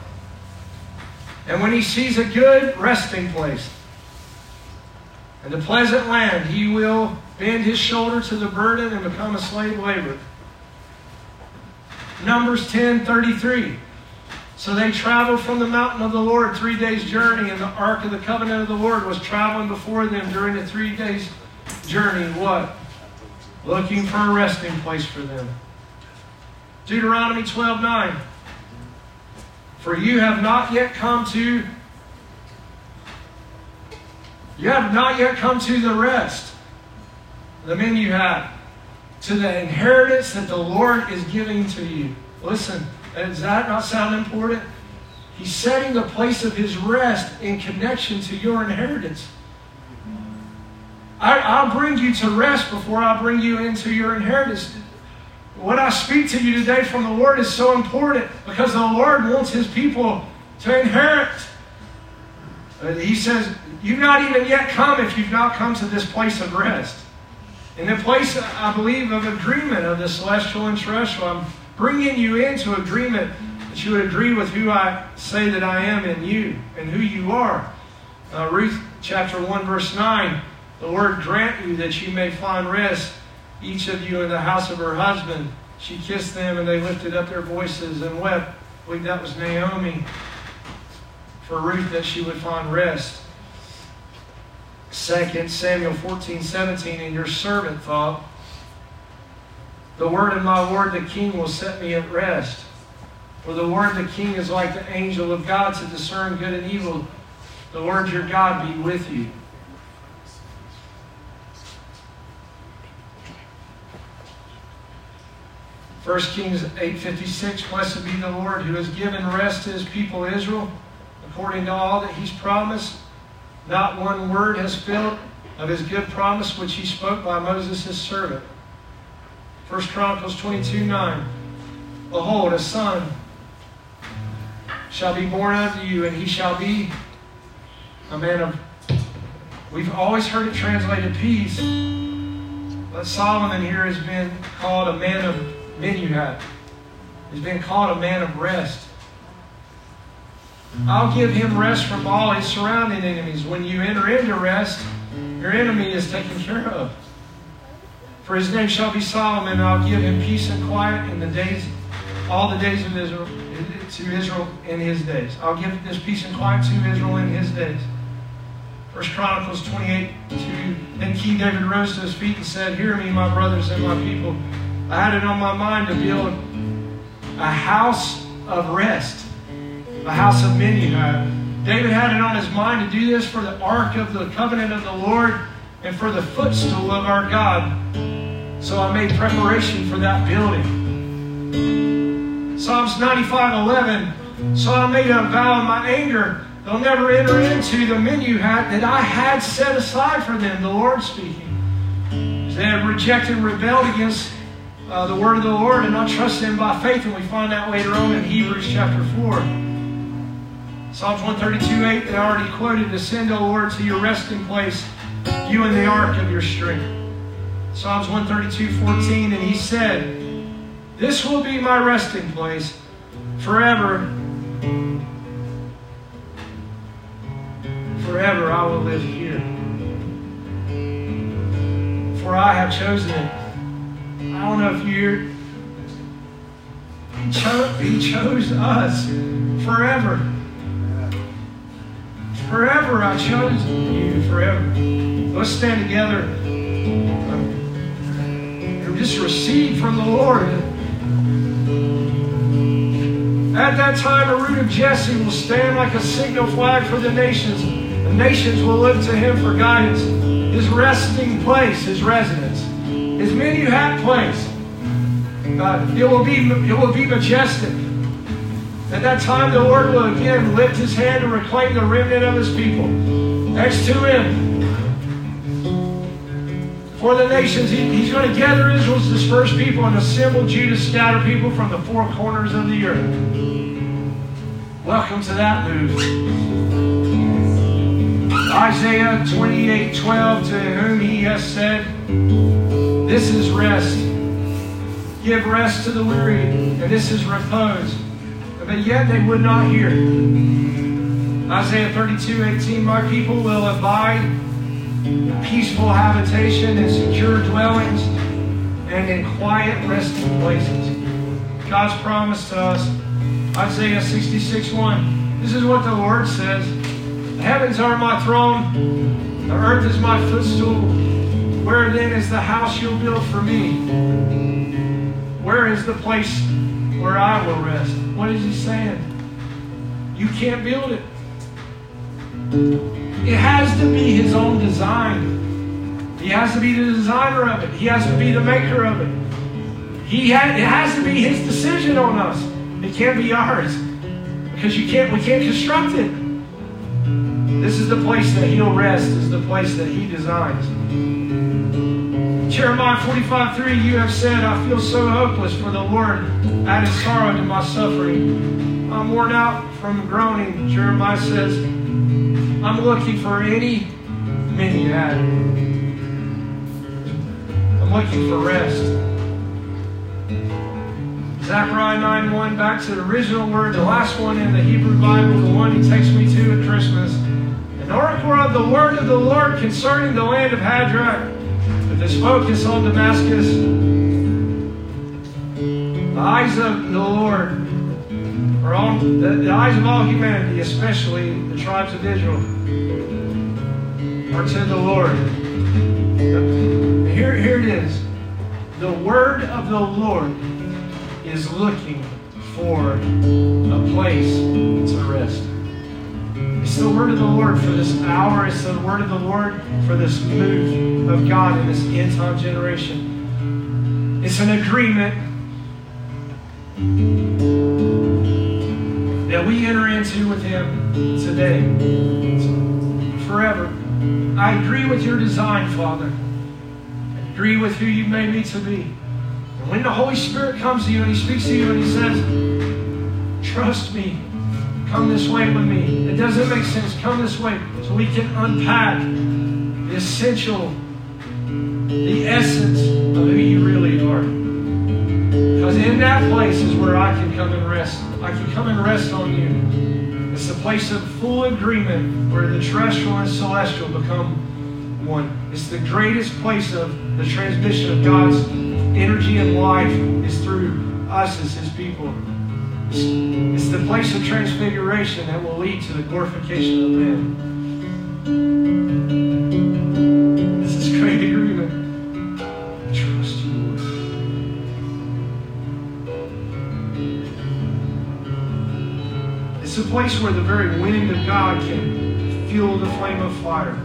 And when he sees a good resting place and a pleasant land, he will bend his shoulder to the burden and become a slave laborer. Numbers 10 33. So they traveled from the mountain of the Lord three days' journey, and the ark of the covenant of the Lord was traveling before them during the three days' journey. What? Looking for a resting place for them. Deuteronomy 12 9. For you have not yet come to you have not yet come to the rest, the men you have, to the inheritance that the Lord is giving to you. Listen, does that not sound important? He's setting the place of his rest in connection to your inheritance. I, will bring you to rest before I bring you into your inheritance what I speak to you today from the Lord is so important because the Lord wants His people to inherit. Uh, he says, You've not even yet come if you've not come to this place of rest. In the place, I believe, of agreement of the celestial and terrestrial, I'm bringing you into agreement that you would agree with who I say that I am in you and who you are. Uh, Ruth chapter 1, verse 9 the Lord grant you that you may find rest each of you in the house of her husband. She kissed them and they lifted up their voices and wept. I believe that was Naomi for Ruth that she would find rest. 2 Samuel 14, 17, and your servant thought, The word of my Lord the king will set me at rest. For the word of the king is like the angel of God to discern good and evil. The Lord your God be with you. 1 Kings 8.56, Blessed be the Lord who has given rest to his people Israel, according to all that he's promised. Not one word has failed of his good promise which he spoke by Moses his servant. 1 Chronicles 22, 9. Behold, a son shall be born unto you, and he shall be a man of... We've always heard it translated peace, but Solomon here has been called a man of men you have. He's been called a man of rest. I'll give him rest from all his surrounding enemies. When you enter into rest, your enemy is taken care of. For his name shall be Solomon, and I'll give him peace and quiet in the days, all the days of Israel, to Israel in his days. I'll give this peace and quiet to Israel in his days. First Chronicles 28, 2. Then King David rose to his feet and said, Hear me, my brothers and my people. I had it on my mind to build a house of rest, a house of many. Uh, David had it on his mind to do this for the ark of the covenant of the Lord and for the footstool of our God. So I made preparation for that building. Psalms 95 11. So I made a vow in my anger. They'll never enter into the menu hat that I had set aside for them, the Lord speaking. They have rejected and rebelled against uh, the word of the Lord and not trust Him by faith. And we find that later on in Hebrews chapter 4. Psalms 132 8 that I already quoted Ascend, O Lord, to your resting place, you in the ark of your strength. Psalms 132 14. And He said, This will be my resting place forever. Forever I will live here. For I have chosen it. I don't know if you're. He, cho- he chose us forever. Forever I chose you, forever. Let's stand together and just receive from the Lord. At that time, the root of Jesse will stand like a signal flag for the nations. The nations will look to him for guidance. His resting place, his residence, his menu hat place. Uh, it will be it will be majestic. At that time, the Lord will again lift his hand and reclaim the remnant of his people. Next to him, for the nations, he, he's going to gather Israel's dispersed people and assemble Judah's scattered people from the four corners of the earth. Welcome to that move. Isaiah 28 12, to whom he has said, This is rest. Give rest to the weary, and this is repose. But yet they would not hear. Isaiah 32 18, My people will abide in peaceful habitation and secure dwellings and in quiet resting places. God's promise to us, Isaiah 66 1. This is what the Lord says The heavens are my throne, the earth is my footstool. Where then is the house you'll build for me? Where is the place where I will rest? What is he saying? You can't build it. It has to be his own design. He has to be the designer of it. He has to be the maker of it. He ha- it has to be his decision on us. It can't be ours. Because you can't we can't construct it. This is the place that he'll rest, this is the place that he designs. Jeremiah 45 3, you have said, I feel so hopeless for the Lord added sorrow to my suffering. I'm worn out from groaning. Jeremiah says, I'm looking for any many had. I'm looking for rest. Zechariah 9 1, back to the original word, the last one in the Hebrew Bible, the one he takes me to at Christmas. An oracle of the word of the Lord concerning the land of Hadrach, with his focus on Damascus. The eyes of the Lord are on the, the eyes of all humanity, especially the tribes of Israel, are to the Lord. Here, here it is. The word of the Lord is looking for a place to rest. It's the word of the Lord for this hour. It's the word of the Lord for this move of God in this end time generation. It's an agreement that we enter into with Him today, forever. I agree with your design, Father. I agree with who you made me to be. And when the Holy Spirit comes to you and He speaks to you and He says, Trust me, come this way with me. It doesn't make sense. Come this way so we can unpack the essential, the essence of who you really are. Because in that place is where I can come and rest. I can come and rest on you. It's the place of full agreement where the terrestrial and celestial become one. It's the greatest place of the transmission of God's energy and life is through us as His people. It's, it's the place of transfiguration that will lead to the glorification of men. This is great agreement. I trust you, Lord. It's a place where the very wind of God can fuel the flame of fire.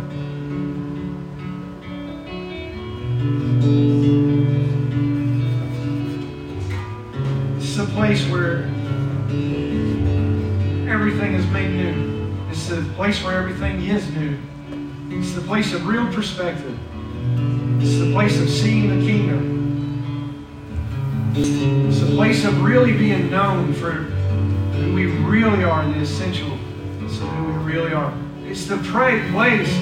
Place where everything is made new. It's the place where everything is new. It's the place of real perspective. It's the place of seeing the kingdom. It's the place of really being known for who we really are, the essential. It's who we really are. It's the pray place,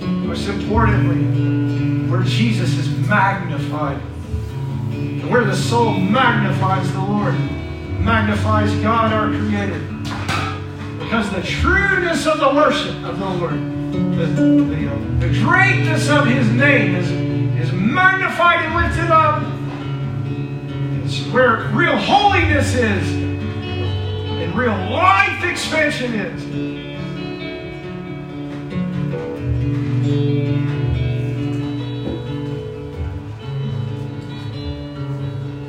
most importantly, where Jesus is magnified. And where the soul magnifies the Lord, magnifies God our Creator. Because the trueness of the worship of the Lord, the, the, uh, the greatness of his name is, is magnified and lifted up. It's where real holiness is and real life expansion is.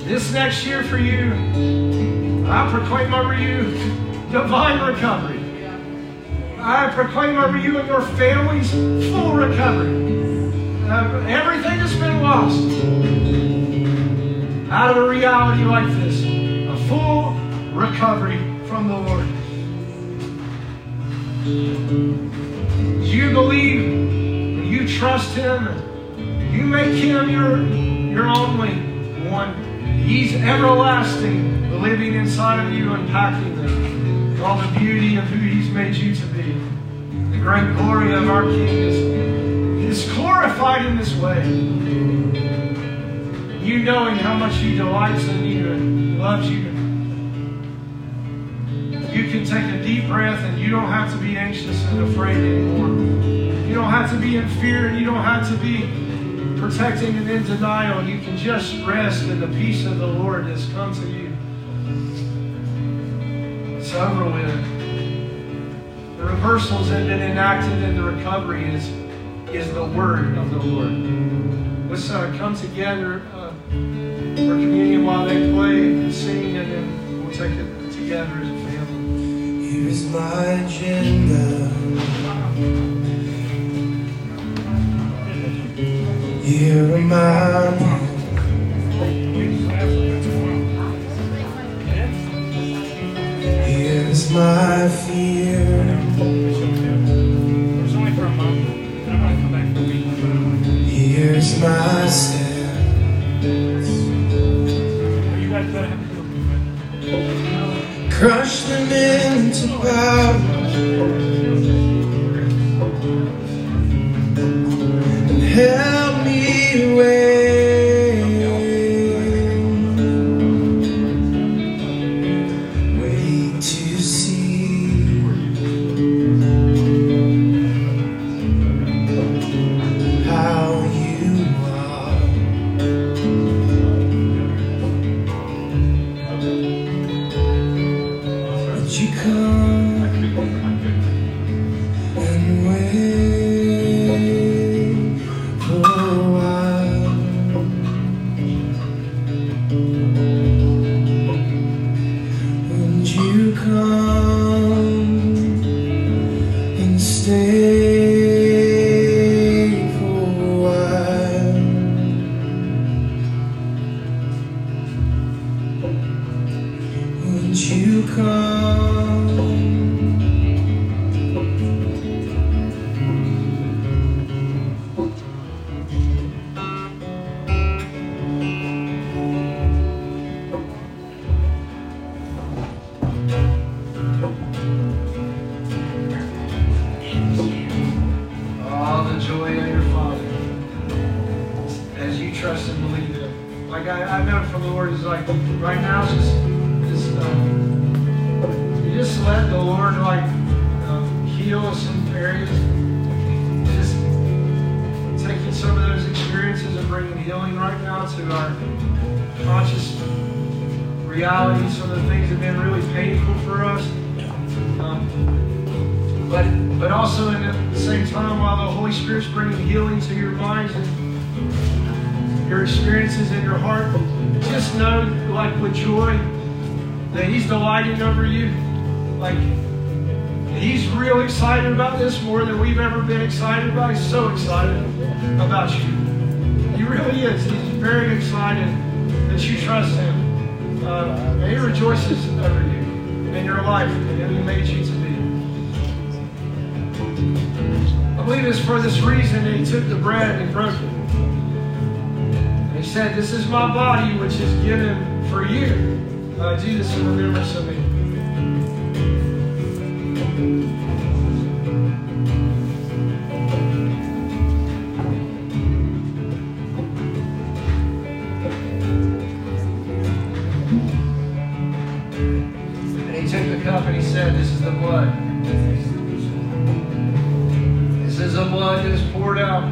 This next year for you, I proclaim over you divine recovery. I proclaim over you and your families full recovery. Uh, everything that's been lost out of a reality like this, a full recovery from the Lord. You believe and you trust Him, you make Him your, your only one. He's everlasting, living inside of you, unpacking them. All the beauty of who He's made you to be. The great glory of our King is, is glorified in this way. You knowing how much He delights in you and loves you. You can take a deep breath and you don't have to be anxious and afraid anymore. You don't have to be in fear and you don't have to be protecting and in denial. You can just rest in the peace of the Lord has come to you. It's over with. The reversals have been enacted and the recovery is, is the word of the Lord. Let's uh, come together uh, for communion while they play and sing, and then we'll take it together as a family. Here is my agenda. Here am I. for a week. Here's my step. You guys better have a good Crush them into powder. Healing right now to our conscious reality. Some of the things have been really painful for us. Um, but but also in the same time while the Holy Spirit's bringing healing to your minds and your experiences in your heart, just know, like with joy, that He's delighting over you. Like He's real excited about this more than we've ever been excited about. He's so excited about you. Really is. He's very excited that you trust Him. Uh, and He rejoices over you in your life and who He made you to be. I believe it's for this reason that he took the bread and broke it. And he said, This is my body which is given for you. Uh, do this in remembrance of me. Said, This is the blood This is the blood that is poured out.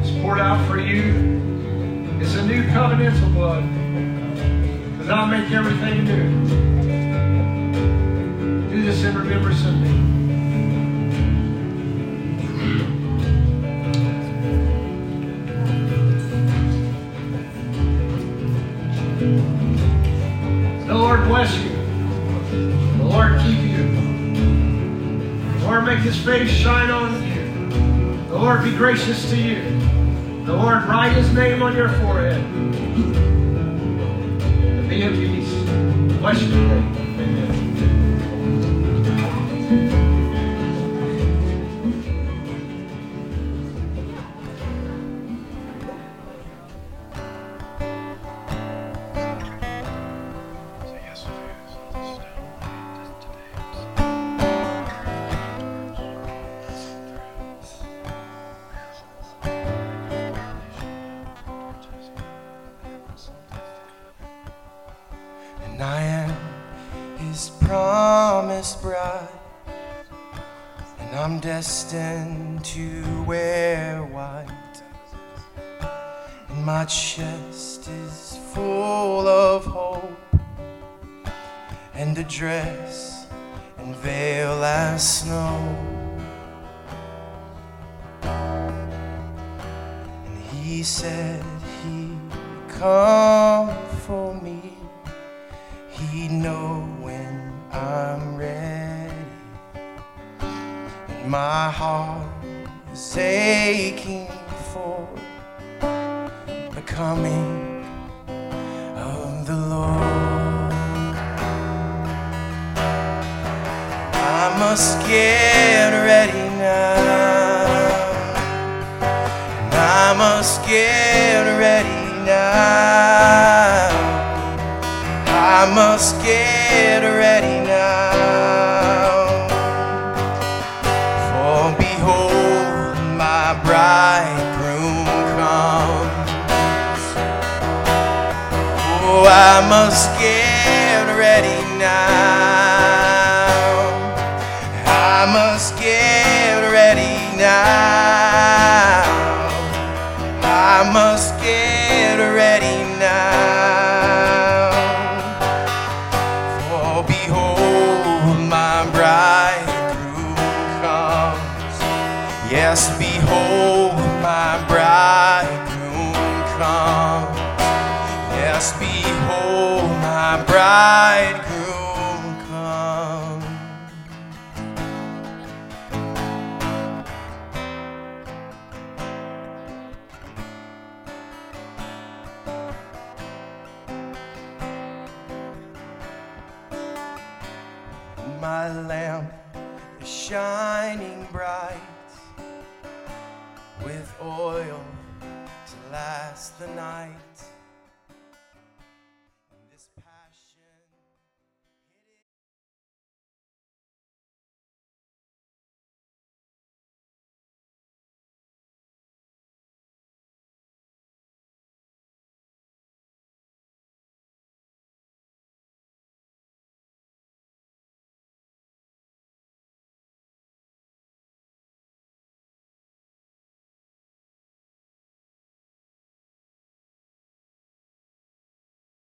It's poured out for you. It's a new covenantal blood. Because I'll make everything new. Do this in remembrance of me. Face shine on you. The Lord be gracious to you. The Lord write his name on your forehead. And be at peace. Bless you today.